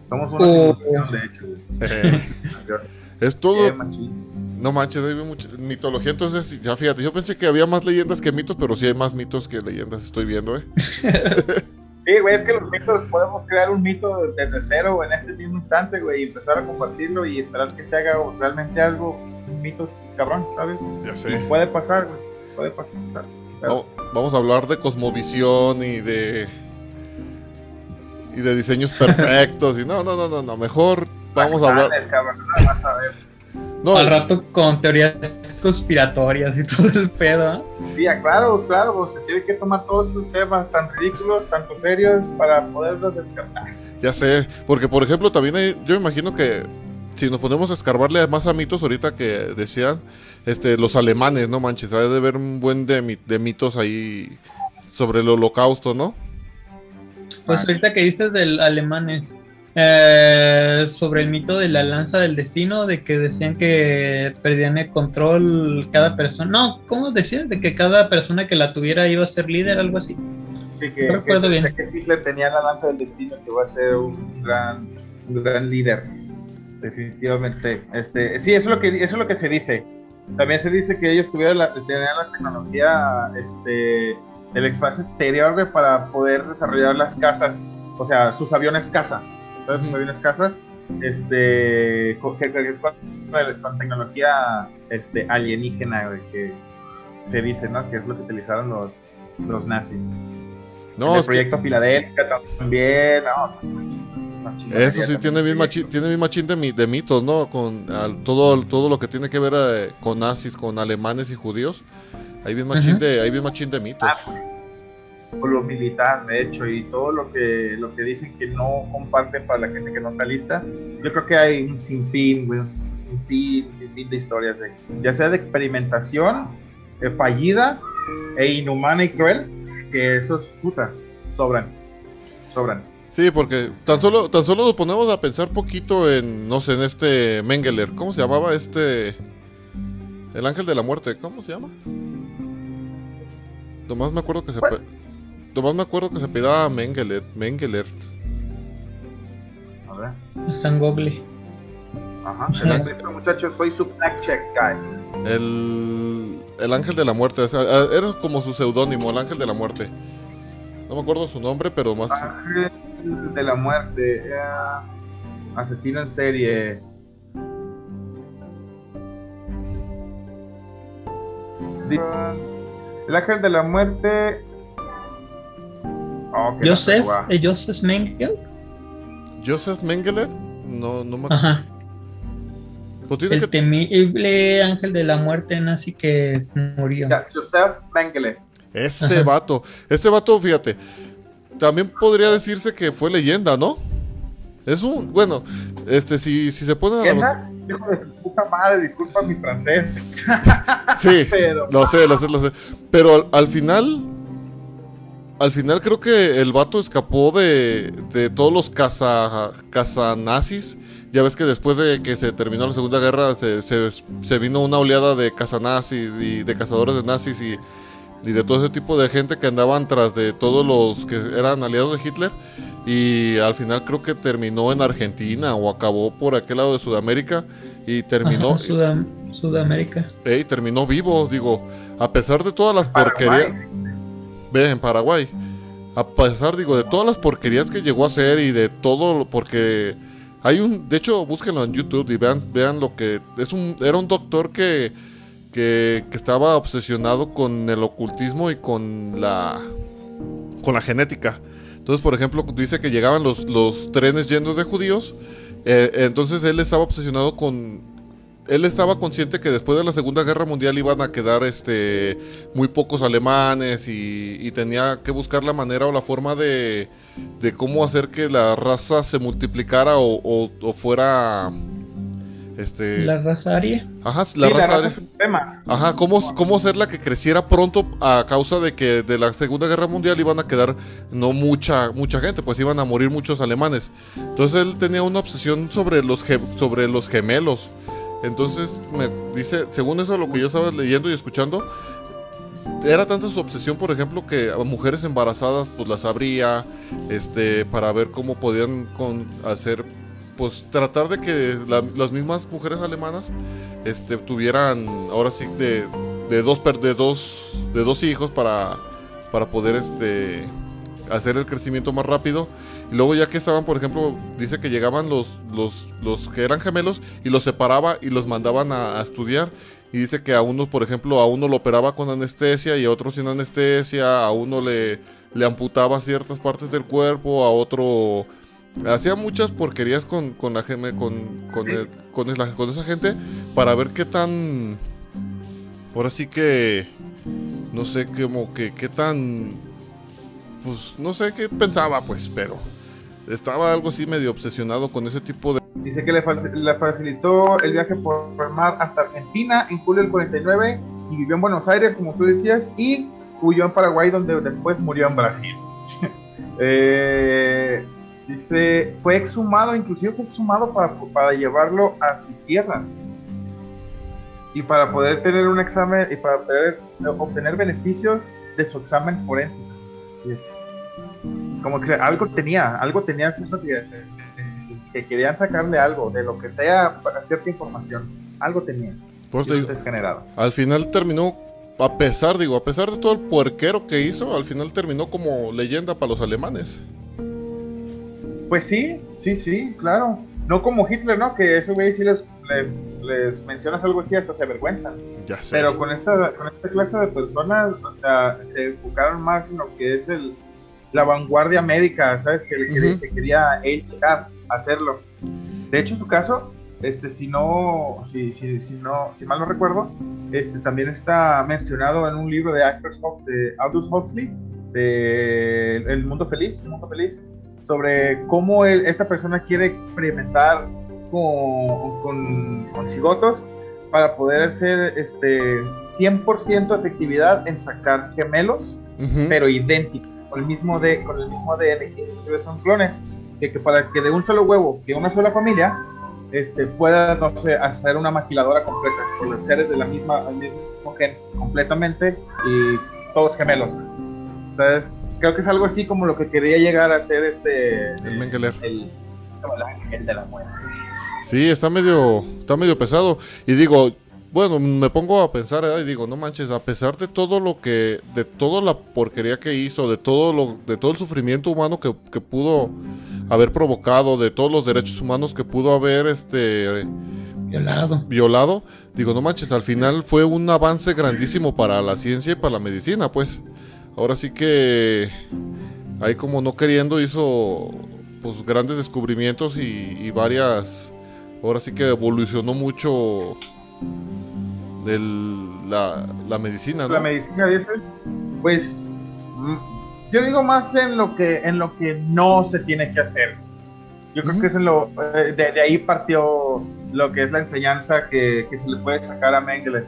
Somos una simulación, de hecho. Eh, es todo, machín. no manches, hay mucha mitología. Entonces, ya fíjate, yo pensé que había más leyendas que mitos, pero sí hay más mitos que leyendas, estoy viendo, ¿eh? Sí, güey, es que los mitos podemos crear un mito desde cero güey, en este mismo instante, güey, y empezar a compartirlo y esperar que se haga realmente algo, un mito cabrón, ¿sabes? Ya Y sé. puede pasar, güey, puede pasar. Vamos, vamos a hablar de cosmovisión y de y de diseños perfectos y no, no, no, no, no, mejor vamos a hablar. No ver. Al rato con teorías conspiratorias y todo el pedo. ¿eh? Sí, claro, claro, pues, se tiene que tomar todos esos temas tan ridículos, tanto serios, para poderlos descartar. ya sé, porque por ejemplo también hay, yo me imagino que si nos ponemos a escarbarle más a mitos ahorita que decían, este, los alemanes, no manches, hay de haber un buen de, de mitos ahí sobre el holocausto, ¿no? Pues Ah. ahorita que dices del alemanes, eh, sobre el mito de la lanza del destino, de que decían que perdían el control cada persona. No, ¿cómo decían? De que cada persona que la tuviera iba a ser líder, algo así. Sí, que, No que, recuerdo se- bien. que Hitler tenía la lanza del destino que va a ser un gran, un gran líder. Definitivamente. Este, sí, eso es lo que eso es lo que se dice. También se dice que ellos tuvieron la, tenían la tecnología este, del espacio exterior para poder desarrollar las casas, o sea, sus aviones caza. Entonces, sus Ujú. aviones caza, este, que- que es con, con tecnología este, alienígena, güey, que se dice, ¿no? Que es lo que utilizaron los, los nazis. No, el es que proyecto Filadelfia también, no, eso sí tiene bien machín, tiene bien machín de, mi- de mitos, ¿no? Con al- todo, todo lo que tiene que ver eh, con nazis, con alemanes y judíos. Hay bien machín de, hay bien machín de mitos. Lo militar, de hecho, y todo lo que, lo que dicen que no comparten para la gente que no está lista, yo creo que hay un sinfín, güey, un sinfín, un sinfín de historias, de, ya sea de experimentación eh, fallida e inhumana y cruel, que esos, puta, sobran, sobran. Sí, porque tan solo, tan solo nos ponemos a pensar poquito en, no sé, en este Mengeler. ¿Cómo se llamaba este? El ángel de la muerte, ¿cómo se llama? Nomás me acuerdo que se... ¿Cuál? pe- Nomás me acuerdo que se pedaba Mengeler, Mengeler. A ver. San Goble. Ajá, Sí. perfecto, muchachos, soy su fact check guy. El, el ángel de la muerte. o sea, ah, era como su seudónimo, el ángel de la muerte. No me acuerdo su nombre, pero más... Ángel de la muerte, eh, asesino en serie. El ángel de la muerte. Joseph, eh, Joseph Mengel. Joseph Mengeler. No, no me Ajá. Pues tiene El que... temible ángel de la muerte nazi que murió. Joseph Mengele. Ese Ajá. vato. Ese vato, fíjate. También podría decirse que fue leyenda, ¿no? Es un. Bueno, este, si, si se ponen a la- ¿Leyenda? Hijo de su puta madre, disculpa mi francés. Sí, Pero. lo sé, lo sé, lo sé. Pero al, al final. Al final creo que el vato escapó de, de todos los caza, cazanazis. Ya ves que después de que se terminó la Segunda Guerra se, se- se vino una oleada de cazanazis y de cazadores de nazis y, y de todo ese tipo de gente que andaban tras de todos los que eran aliados de Hitler. Y al final creo que terminó en Argentina o acabó por aquel lado de Sudamérica y terminó... Ajá, Sudam- Sudamérica. Terminó vivo, digo, a pesar de todas las Paraguay. porquerías. Ve, en Paraguay. A pesar, digo, de todas las porquerías que llegó a hacer y de todo, porque hay un, de hecho, búsquenlo en YouTube y vean, vean lo que es un, era un doctor que, que, que estaba obsesionado con el ocultismo y con la, con la genética. Entonces, por ejemplo, dice que llegaban los, los trenes llenos de judíos. eh, entonces él estaba obsesionado con, él estaba consciente que después de la Segunda Guerra Mundial iban a quedar este muy pocos alemanes y, y tenía que buscar la manera o la forma de, de cómo hacer que la raza se multiplicara o, o- o fuera este La raza aria. ajá Sí, la la raza, suprema. ajá cómo, cómo hacerla que creciera pronto a causa de que de la Segunda Guerra Mundial iban a quedar no mucha mucha gente pues iban a morir muchos alemanes entonces él tenía una obsesión sobre los ge- sobre los gemelos entonces me dice, según eso lo que yo estaba leyendo y escuchando, era tanta su obsesión, por ejemplo, que a mujeres embarazadas pues las abría, este, para ver cómo podían con, hacer, pues tratar de que la- las mismas mujeres alemanas, este, tuvieran, ahora sí, de, de dos, de dos, de dos hijos para, para poder, este, hacer el crecimiento más rápido. Y luego ya que estaban, por ejemplo, dice que llegaban los, los, los que eran gemelos y los separaba y los mandaban a, a estudiar. Y dice que a uno, por ejemplo, a uno lo operaba con anestesia y a otro sin anestesia, a uno le, le amputaba ciertas partes del cuerpo, a otro hacía muchas porquerías con, con la geme- con, con, el- con esa- con esa gente para ver qué tan ahora sí que no sé como que qué tan pues no sé qué pensaba pues pero estaba algo así medio obsesionado con ese tipo de Dice que le, le facilitó el viaje por el mar hasta Argentina en julio del 49 y vivió en Buenos Aires, como tú decías, y huyó en Paraguay, donde después murió en Brasil. Eh, dice, fue exhumado, inclusive fue exhumado para, para llevarlo a sus tierras y para poder tener un examen y para poder obtener beneficios de su examen forense. Como que algo tenía, algo tenía que, que querían sacarle algo, de lo que sea, para cierta información. Algo tenía. eso te digo, al final terminó a pesar digo a pesar de todo el puerquero que hizo al final terminó como leyenda para los alemanes Pues sí, sí, sí, claro. No como Hitler, ¿no? Que ese güey sí les, les, les mencionas algo así hasta se avergüenzan. ya sé Pero con esta, con esta clase de personas, o sea, se enfocaron más en lo que es el, la vanguardia médica, ¿sabes? Que, que- Ujú. que quería él llegar a hacerlo. De hecho, su caso este, si no, si, si, si no, si mal no recuerdo, este, también está mencionado en un libro de Actors of de Aldous Huxley, de El Mundo Feliz, El Mundo Feliz, sobre cómo él- esta persona quiere experimentar con, con, con cigotos para poder hacer este 100% efectividad en sacar gemelos pero idénticos, con el mismo, de, con el mismo ADN, que son clones, que, que para que de un solo huevo, que una sola familia, este, pueda, no sé, hacer una maquiladora completa, con los seres de la misma, el mismo gen, completamente, y todos gemelos. Entonces, creo que es algo así como lo que quería llegar a ser este... El Mengele. El, el ángel de la muerte. Sí, está medio, está medio pesado. Y digo, bueno, me pongo a pensar y digo, no manches, a pesar de todo lo que, de toda la porquería que hizo, de todo lo, de todo el sufrimiento humano que, que pudo haber provocado, de todos los derechos humanos que pudo haber este Violado. violado, digo, no manches, al final fue un avance grandísimo para la ciencia y para la medicina, pues. Ahora sí que ahí como no queriendo hizo pues grandes descubrimientos y, y varias, ahora sí que evolucionó mucho del, la, la medicina, ¿no? La medicina dice, pues mm, yo digo más en lo que en lo que no se tiene que hacer. Yo creo que es lo eh, de, de ahí partió lo que es la enseñanza que, que se le puede sacar a Mengele.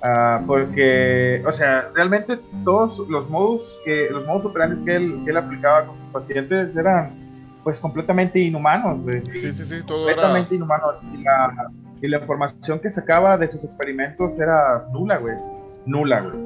Ah, porque, o sea, realmente todos los modus que los modus operandi que él, que él aplicaba con sus pacientes eran pues completamente inhumanos, güey Sí, sí, sí, todo era... completamente inhumano. Y la, y la información que sacaba de sus experimentos era nula, güey. Nula, güey.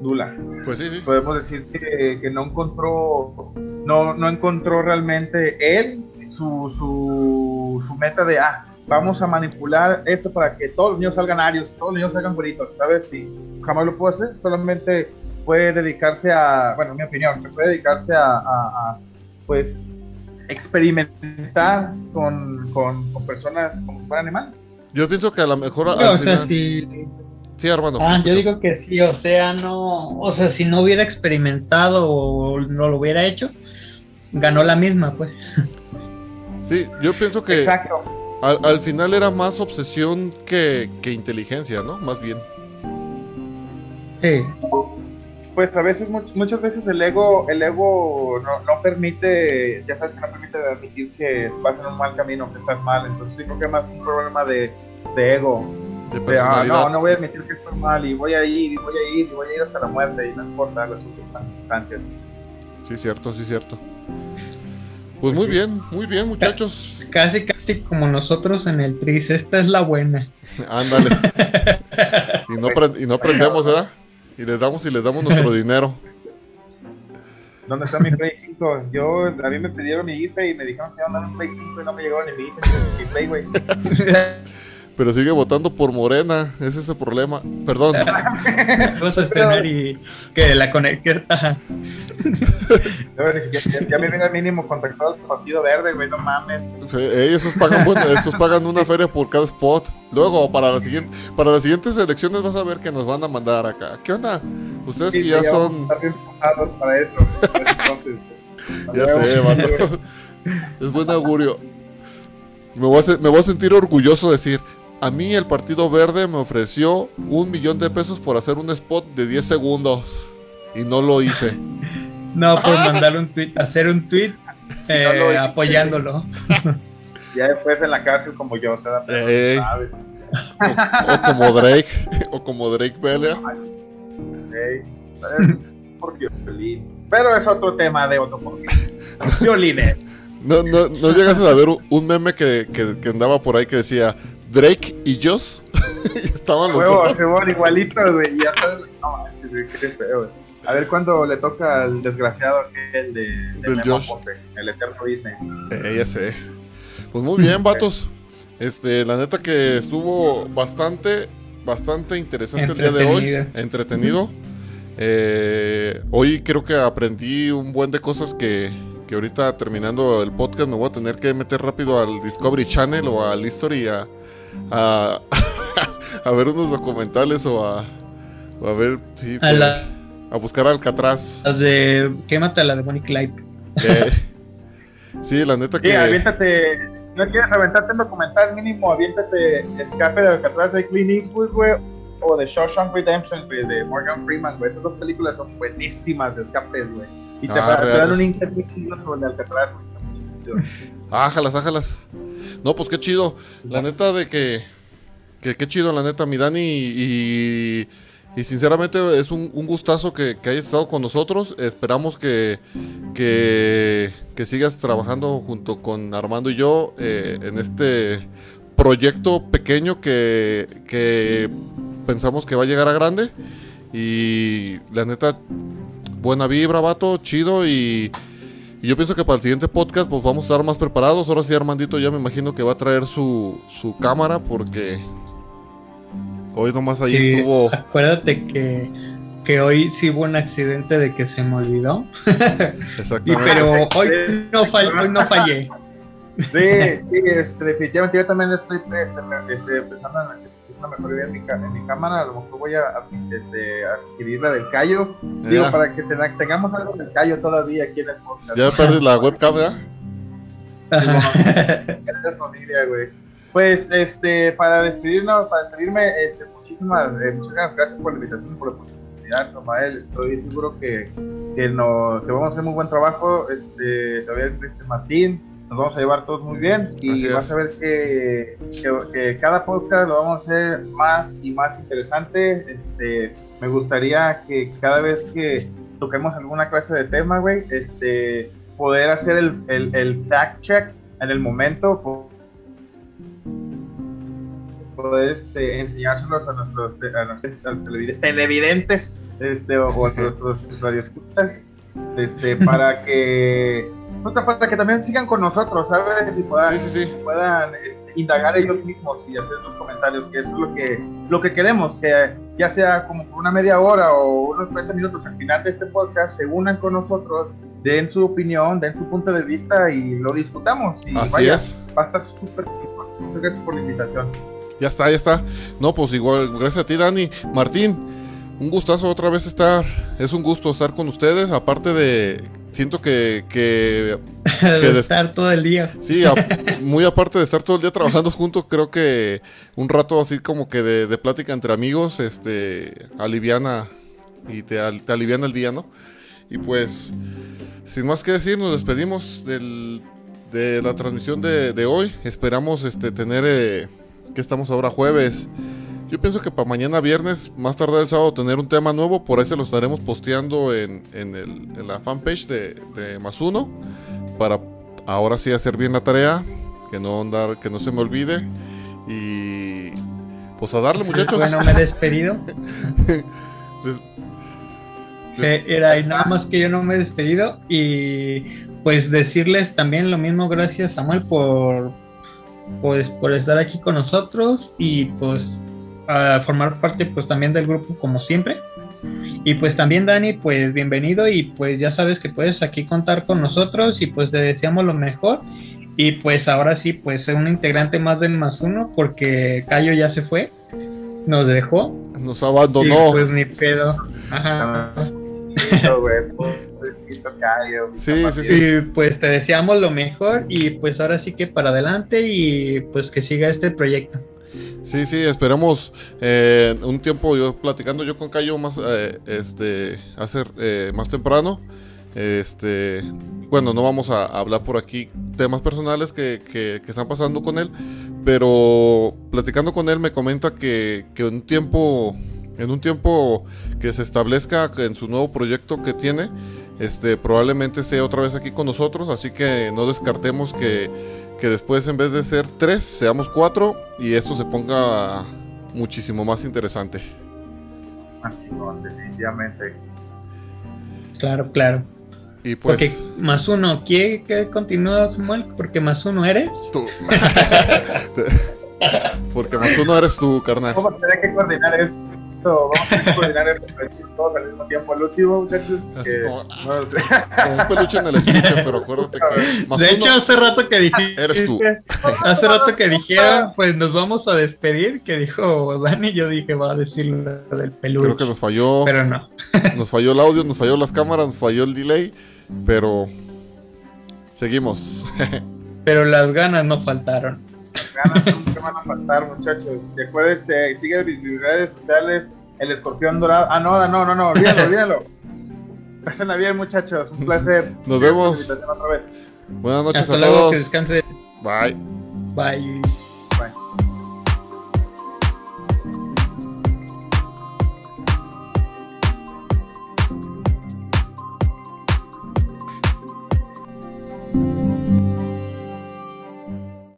Nula. Pues sí, sí. Podemos decir que, que no encontró, no, no encontró realmente él su, su, su meta de, ah, vamos a manipular esto para que todos los niños salgan arios, todos los niños salgan bonitos, ¿sabes? Y jamás lo pudo hacer, solamente puede dedicarse a, bueno, en mi opinión, puede dedicarse a, a- a, pues, experimentar con, con, con personas como si fueran animales. Yo pienso que a lo mejor al No, o sea, final... si, Sí, Armando. Ah, yo digo que sí, o sea, no, o sea, si no hubiera experimentado o no lo hubiera hecho, ganó la misma, pues. Sí, yo pienso que Exacto. al, al final era más obsesión que, que inteligencia, ¿no? Más bien. Sí, Pues a veces, much- muchas veces el ego, el ego no, no permite, ya sabes que no permite admitir que vas en un mal camino, que estás mal. Entonces, sí creo que es más un problema de, de ego. De De, ah, no, no voy a admitir que estoy mal y voy a ir, y voy a ir, y voy a ir hasta la muerte, y no importa las circunstancias. Sí, cierto, sí, cierto. Pues muy bien, muy bien, muchachos. casi, casi como nosotros en el TRIS, esta es la buena. Ándale. Y no, y no aprendemos, ¿verdad? Y les damos y les damos nuestro dinero. ¿Dónde está mi Play 5? Yo, a mí me pidieron mi IFE y me dijeron que iban a dar un Play 5 y no me llegó ni mi IFE ni mi Play, güey. Pero sigue votando por Morena, ese es el problema. Perdón, Vamos a estrenar y que la conecte. ya, ya me viene al mínimo contactado al Partido Verde, güey, no mames. eh, esos pagan bueno, esos pagan una feria por cada spot. Luego para la siguiente, para las siguientes elecciones vas a ver que nos van a mandar acá. ¿Qué onda? Ustedes que Sí, ya vamos a son, para eso. entonces. ya sé, vato. Es buen augurio. Me voy, a, me voy a sentir orgulloso de decir, a mí el Partido Verde me ofreció un millón de pesos por hacer un spot de 10 segundos. Y no lo hice. No, por mandar un tweet, hacer un tweet eh, No apoyándolo. Ya después en la cárcel como yo, se da Ey. ¿sabes? O, o como Drake, o como Drake Bella. Pero es otro tema de otro podcast. Violines. No, no, no llegas a ver un- un meme que, que- que andaba por ahí que decía Drake y Joss. Estaban los Huevo, dos. van igualitos, güey. y Ya sabes, no manches, güey, qué feo, güey. A ver cuándo le toca al desgraciado aquel de, de Del Josh. El eterno Disney. Eh, ya sé. Pues muy bien, vatos. Este, la neta que estuvo bastante, bastante interesante el día de hoy. Entretenido. Entretenido. Eh, hoy creo que aprendí un buen de cosas que, que ahorita terminando el podcast me voy a tener que meter rápido al Discovery Channel o al History a, a, a ver unos documentales o a, o a ver, sí, A la- a buscar Alcatraz. las de. Quémate a la de Bonnie Clyde. Eh, sí, la neta Sí, que... aviéntate, Si no quieres aventarte un documental mínimo, aviéntate Escape de Alcatraz de Clint Eastwood, güey, o de Shawshank Redemption, güey, de Morgan Freeman, güey. Esas dos películas son buenísimas de escapes, güey. Y te, Ah, te real. dan un insight sobre Alcatraz, güey. Ájalas, ájalas. No, pues qué chido. La neta de que. que qué chido, la neta, mi Dani. Y, sinceramente es un, gustazo que, que hayas estado con nosotros. Esperamos que, que, sigas trabajando junto con Armando y yo eh, en este proyecto pequeño que, que pensamos que va a llegar a grande. Y la neta, buena vibra, vato, chido y. Y yo pienso que para el siguiente podcast pues vamos a estar más preparados. Ahora sí Armandito ya me imagino que va a traer su, su cámara porque hoy nomás ahí Sí, estuvo. Acuérdate que, que hoy sí hubo un accidente de que se me olvidó. Y, Exactamente. pero hoy no, fall- hoy no fallé. Sí, sí, este, definitivamente yo también estoy este, este, pensando en es una mejor idea en mi, en mi cámara. A lo mejor voy a, a- este, adquirir la del Cayo. Digo, para que ten- tengamos algo del Cayo todavía aquí en el podcast. Ya perdí la webcam, ¿verdad? Es familia, güey. Pues, este, para despedirnos, para despedirme, este, muchísimas, eh, muchísimas gracias por la invitación y por la oportunidad, Samael. Estoy seguro que, que, no, que vamos a hacer muy buen trabajo. Este, también, este, Martín, nos vamos a llevar todos muy bien y vas a ver que, que, que cada podcast lo vamos a hacer más y más interesante. Este, me gustaría que cada vez que toquemos alguna clase de tema, güey, este, poder hacer el, el, el fact check en el momento, po- poder este, enseñárselos a nuestros, a nuestros televidentes este, o, o a nuestros radioescuchas este, para que puta, para que también sigan con nosotros, ¿sabes? Y puedan, Sí, sí, sí. puedan este, indagar ellos mismos y hacer sus comentarios, que eso es lo que, lo que queremos, que ya sea como por una media hora o unos 30 minutos al final de este podcast, se unan con nosotros, den su opinión, den su punto de vista y lo discutamos. Y Así vaya, es. va a estar súper. Muchas gracias por la invitación. Ya está, ya está. No, pues igual, gracias a ti, Dani. Martín, un gustazo otra vez estar. Es un gusto estar con ustedes. Aparte de. Siento que. que De estar todo el día. sí, a- muy aparte de estar todo el día trabajando juntos, creo que un rato así como que de, de plática entre amigos, este. aliviana. Y te, te aliviana el día, ¿no? Y pues. Sin más que decir, nos despedimos del, de la transmisión de, de hoy. Esperamos este, tener. eh, que estamos ahora jueves. Yo pienso que para mañana viernes, más tarde el sábado, tener un tema nuevo. Por ahí se lo estaremos posteando en, en, el- en la fanpage de, de Más Uno. Para ahora sí hacer bien la tarea. Que no, andar, que no se me olvide. Y pues a darle, muchachos. Bueno, me he despedido. Des- Eh, Era y nada más que yo no me he despedido y pues decirles también lo mismo gracias Samuel por pues por estar aquí con nosotros y pues a formar parte pues también del grupo como siempre. Y pues también Dani pues bienvenido. Y pues ya sabes que puedes aquí contar con nosotros. Y pues te deseamos lo mejor. Y pues ahora sí pues un integrante más del más uno porque Cayo ya se fue. Nos dejó. Nos y abandonó. pues ni pedo. Ajá. Sí, sí. Sí, pues te deseamos lo mejor. Y pues ahora sí que para adelante. Y pues que siga este proyecto. Sí, sí, esperemos eh, un tiempo yo platicando yo con Cayo más eh, este hacer eh, más temprano. Este, bueno, no vamos a hablar por aquí temas personales que, que- que están pasando con él, pero platicando con él me comenta que, que un tiempo, en un tiempo que se establezca en su nuevo proyecto que tiene, este, probablemente esté otra vez aquí con nosotros, así que no descartemos que, que después en vez de ser tres, seamos cuatro y esto se ponga muchísimo más interesante. Ah, chingón, definitivamente. Claro, claro. Y pues... Porque más uno, ¿quiere que continúe Samuel? Porque más uno eres. tú. Porque más uno eres tú, carnal. Vamos a tener que coordinar esto. Vamos a coordinar para decir todos al mismo tiempo. Al último, muchachos. Así que- como- no sé. Como un peluche en el estuche, pero acuérdate que más de hecho, hace rato que dijiste. eres tú. Hace rato que dijeron, pues nos vamos a despedir, que dijo Dani, yo dije, va a decir lo del peluche. Creo que nos falló, Pero no. nos falló el audio, nos falló las cámaras, nos falló el delay, pero seguimos. pero las ganas no faltaron. Ganas nunca van a faltar, muchachos. Y acuérdense, sigue mis redes sociales, el escorpión dorado. Ah, no, no, no, no, olvídalo, olvídalo. Pásenla bien, muchachos. Un placer. Nos vemos. Otra vez. Buenas noches Hasta a luego, todos. que descanse. Bye. Bye. Bye.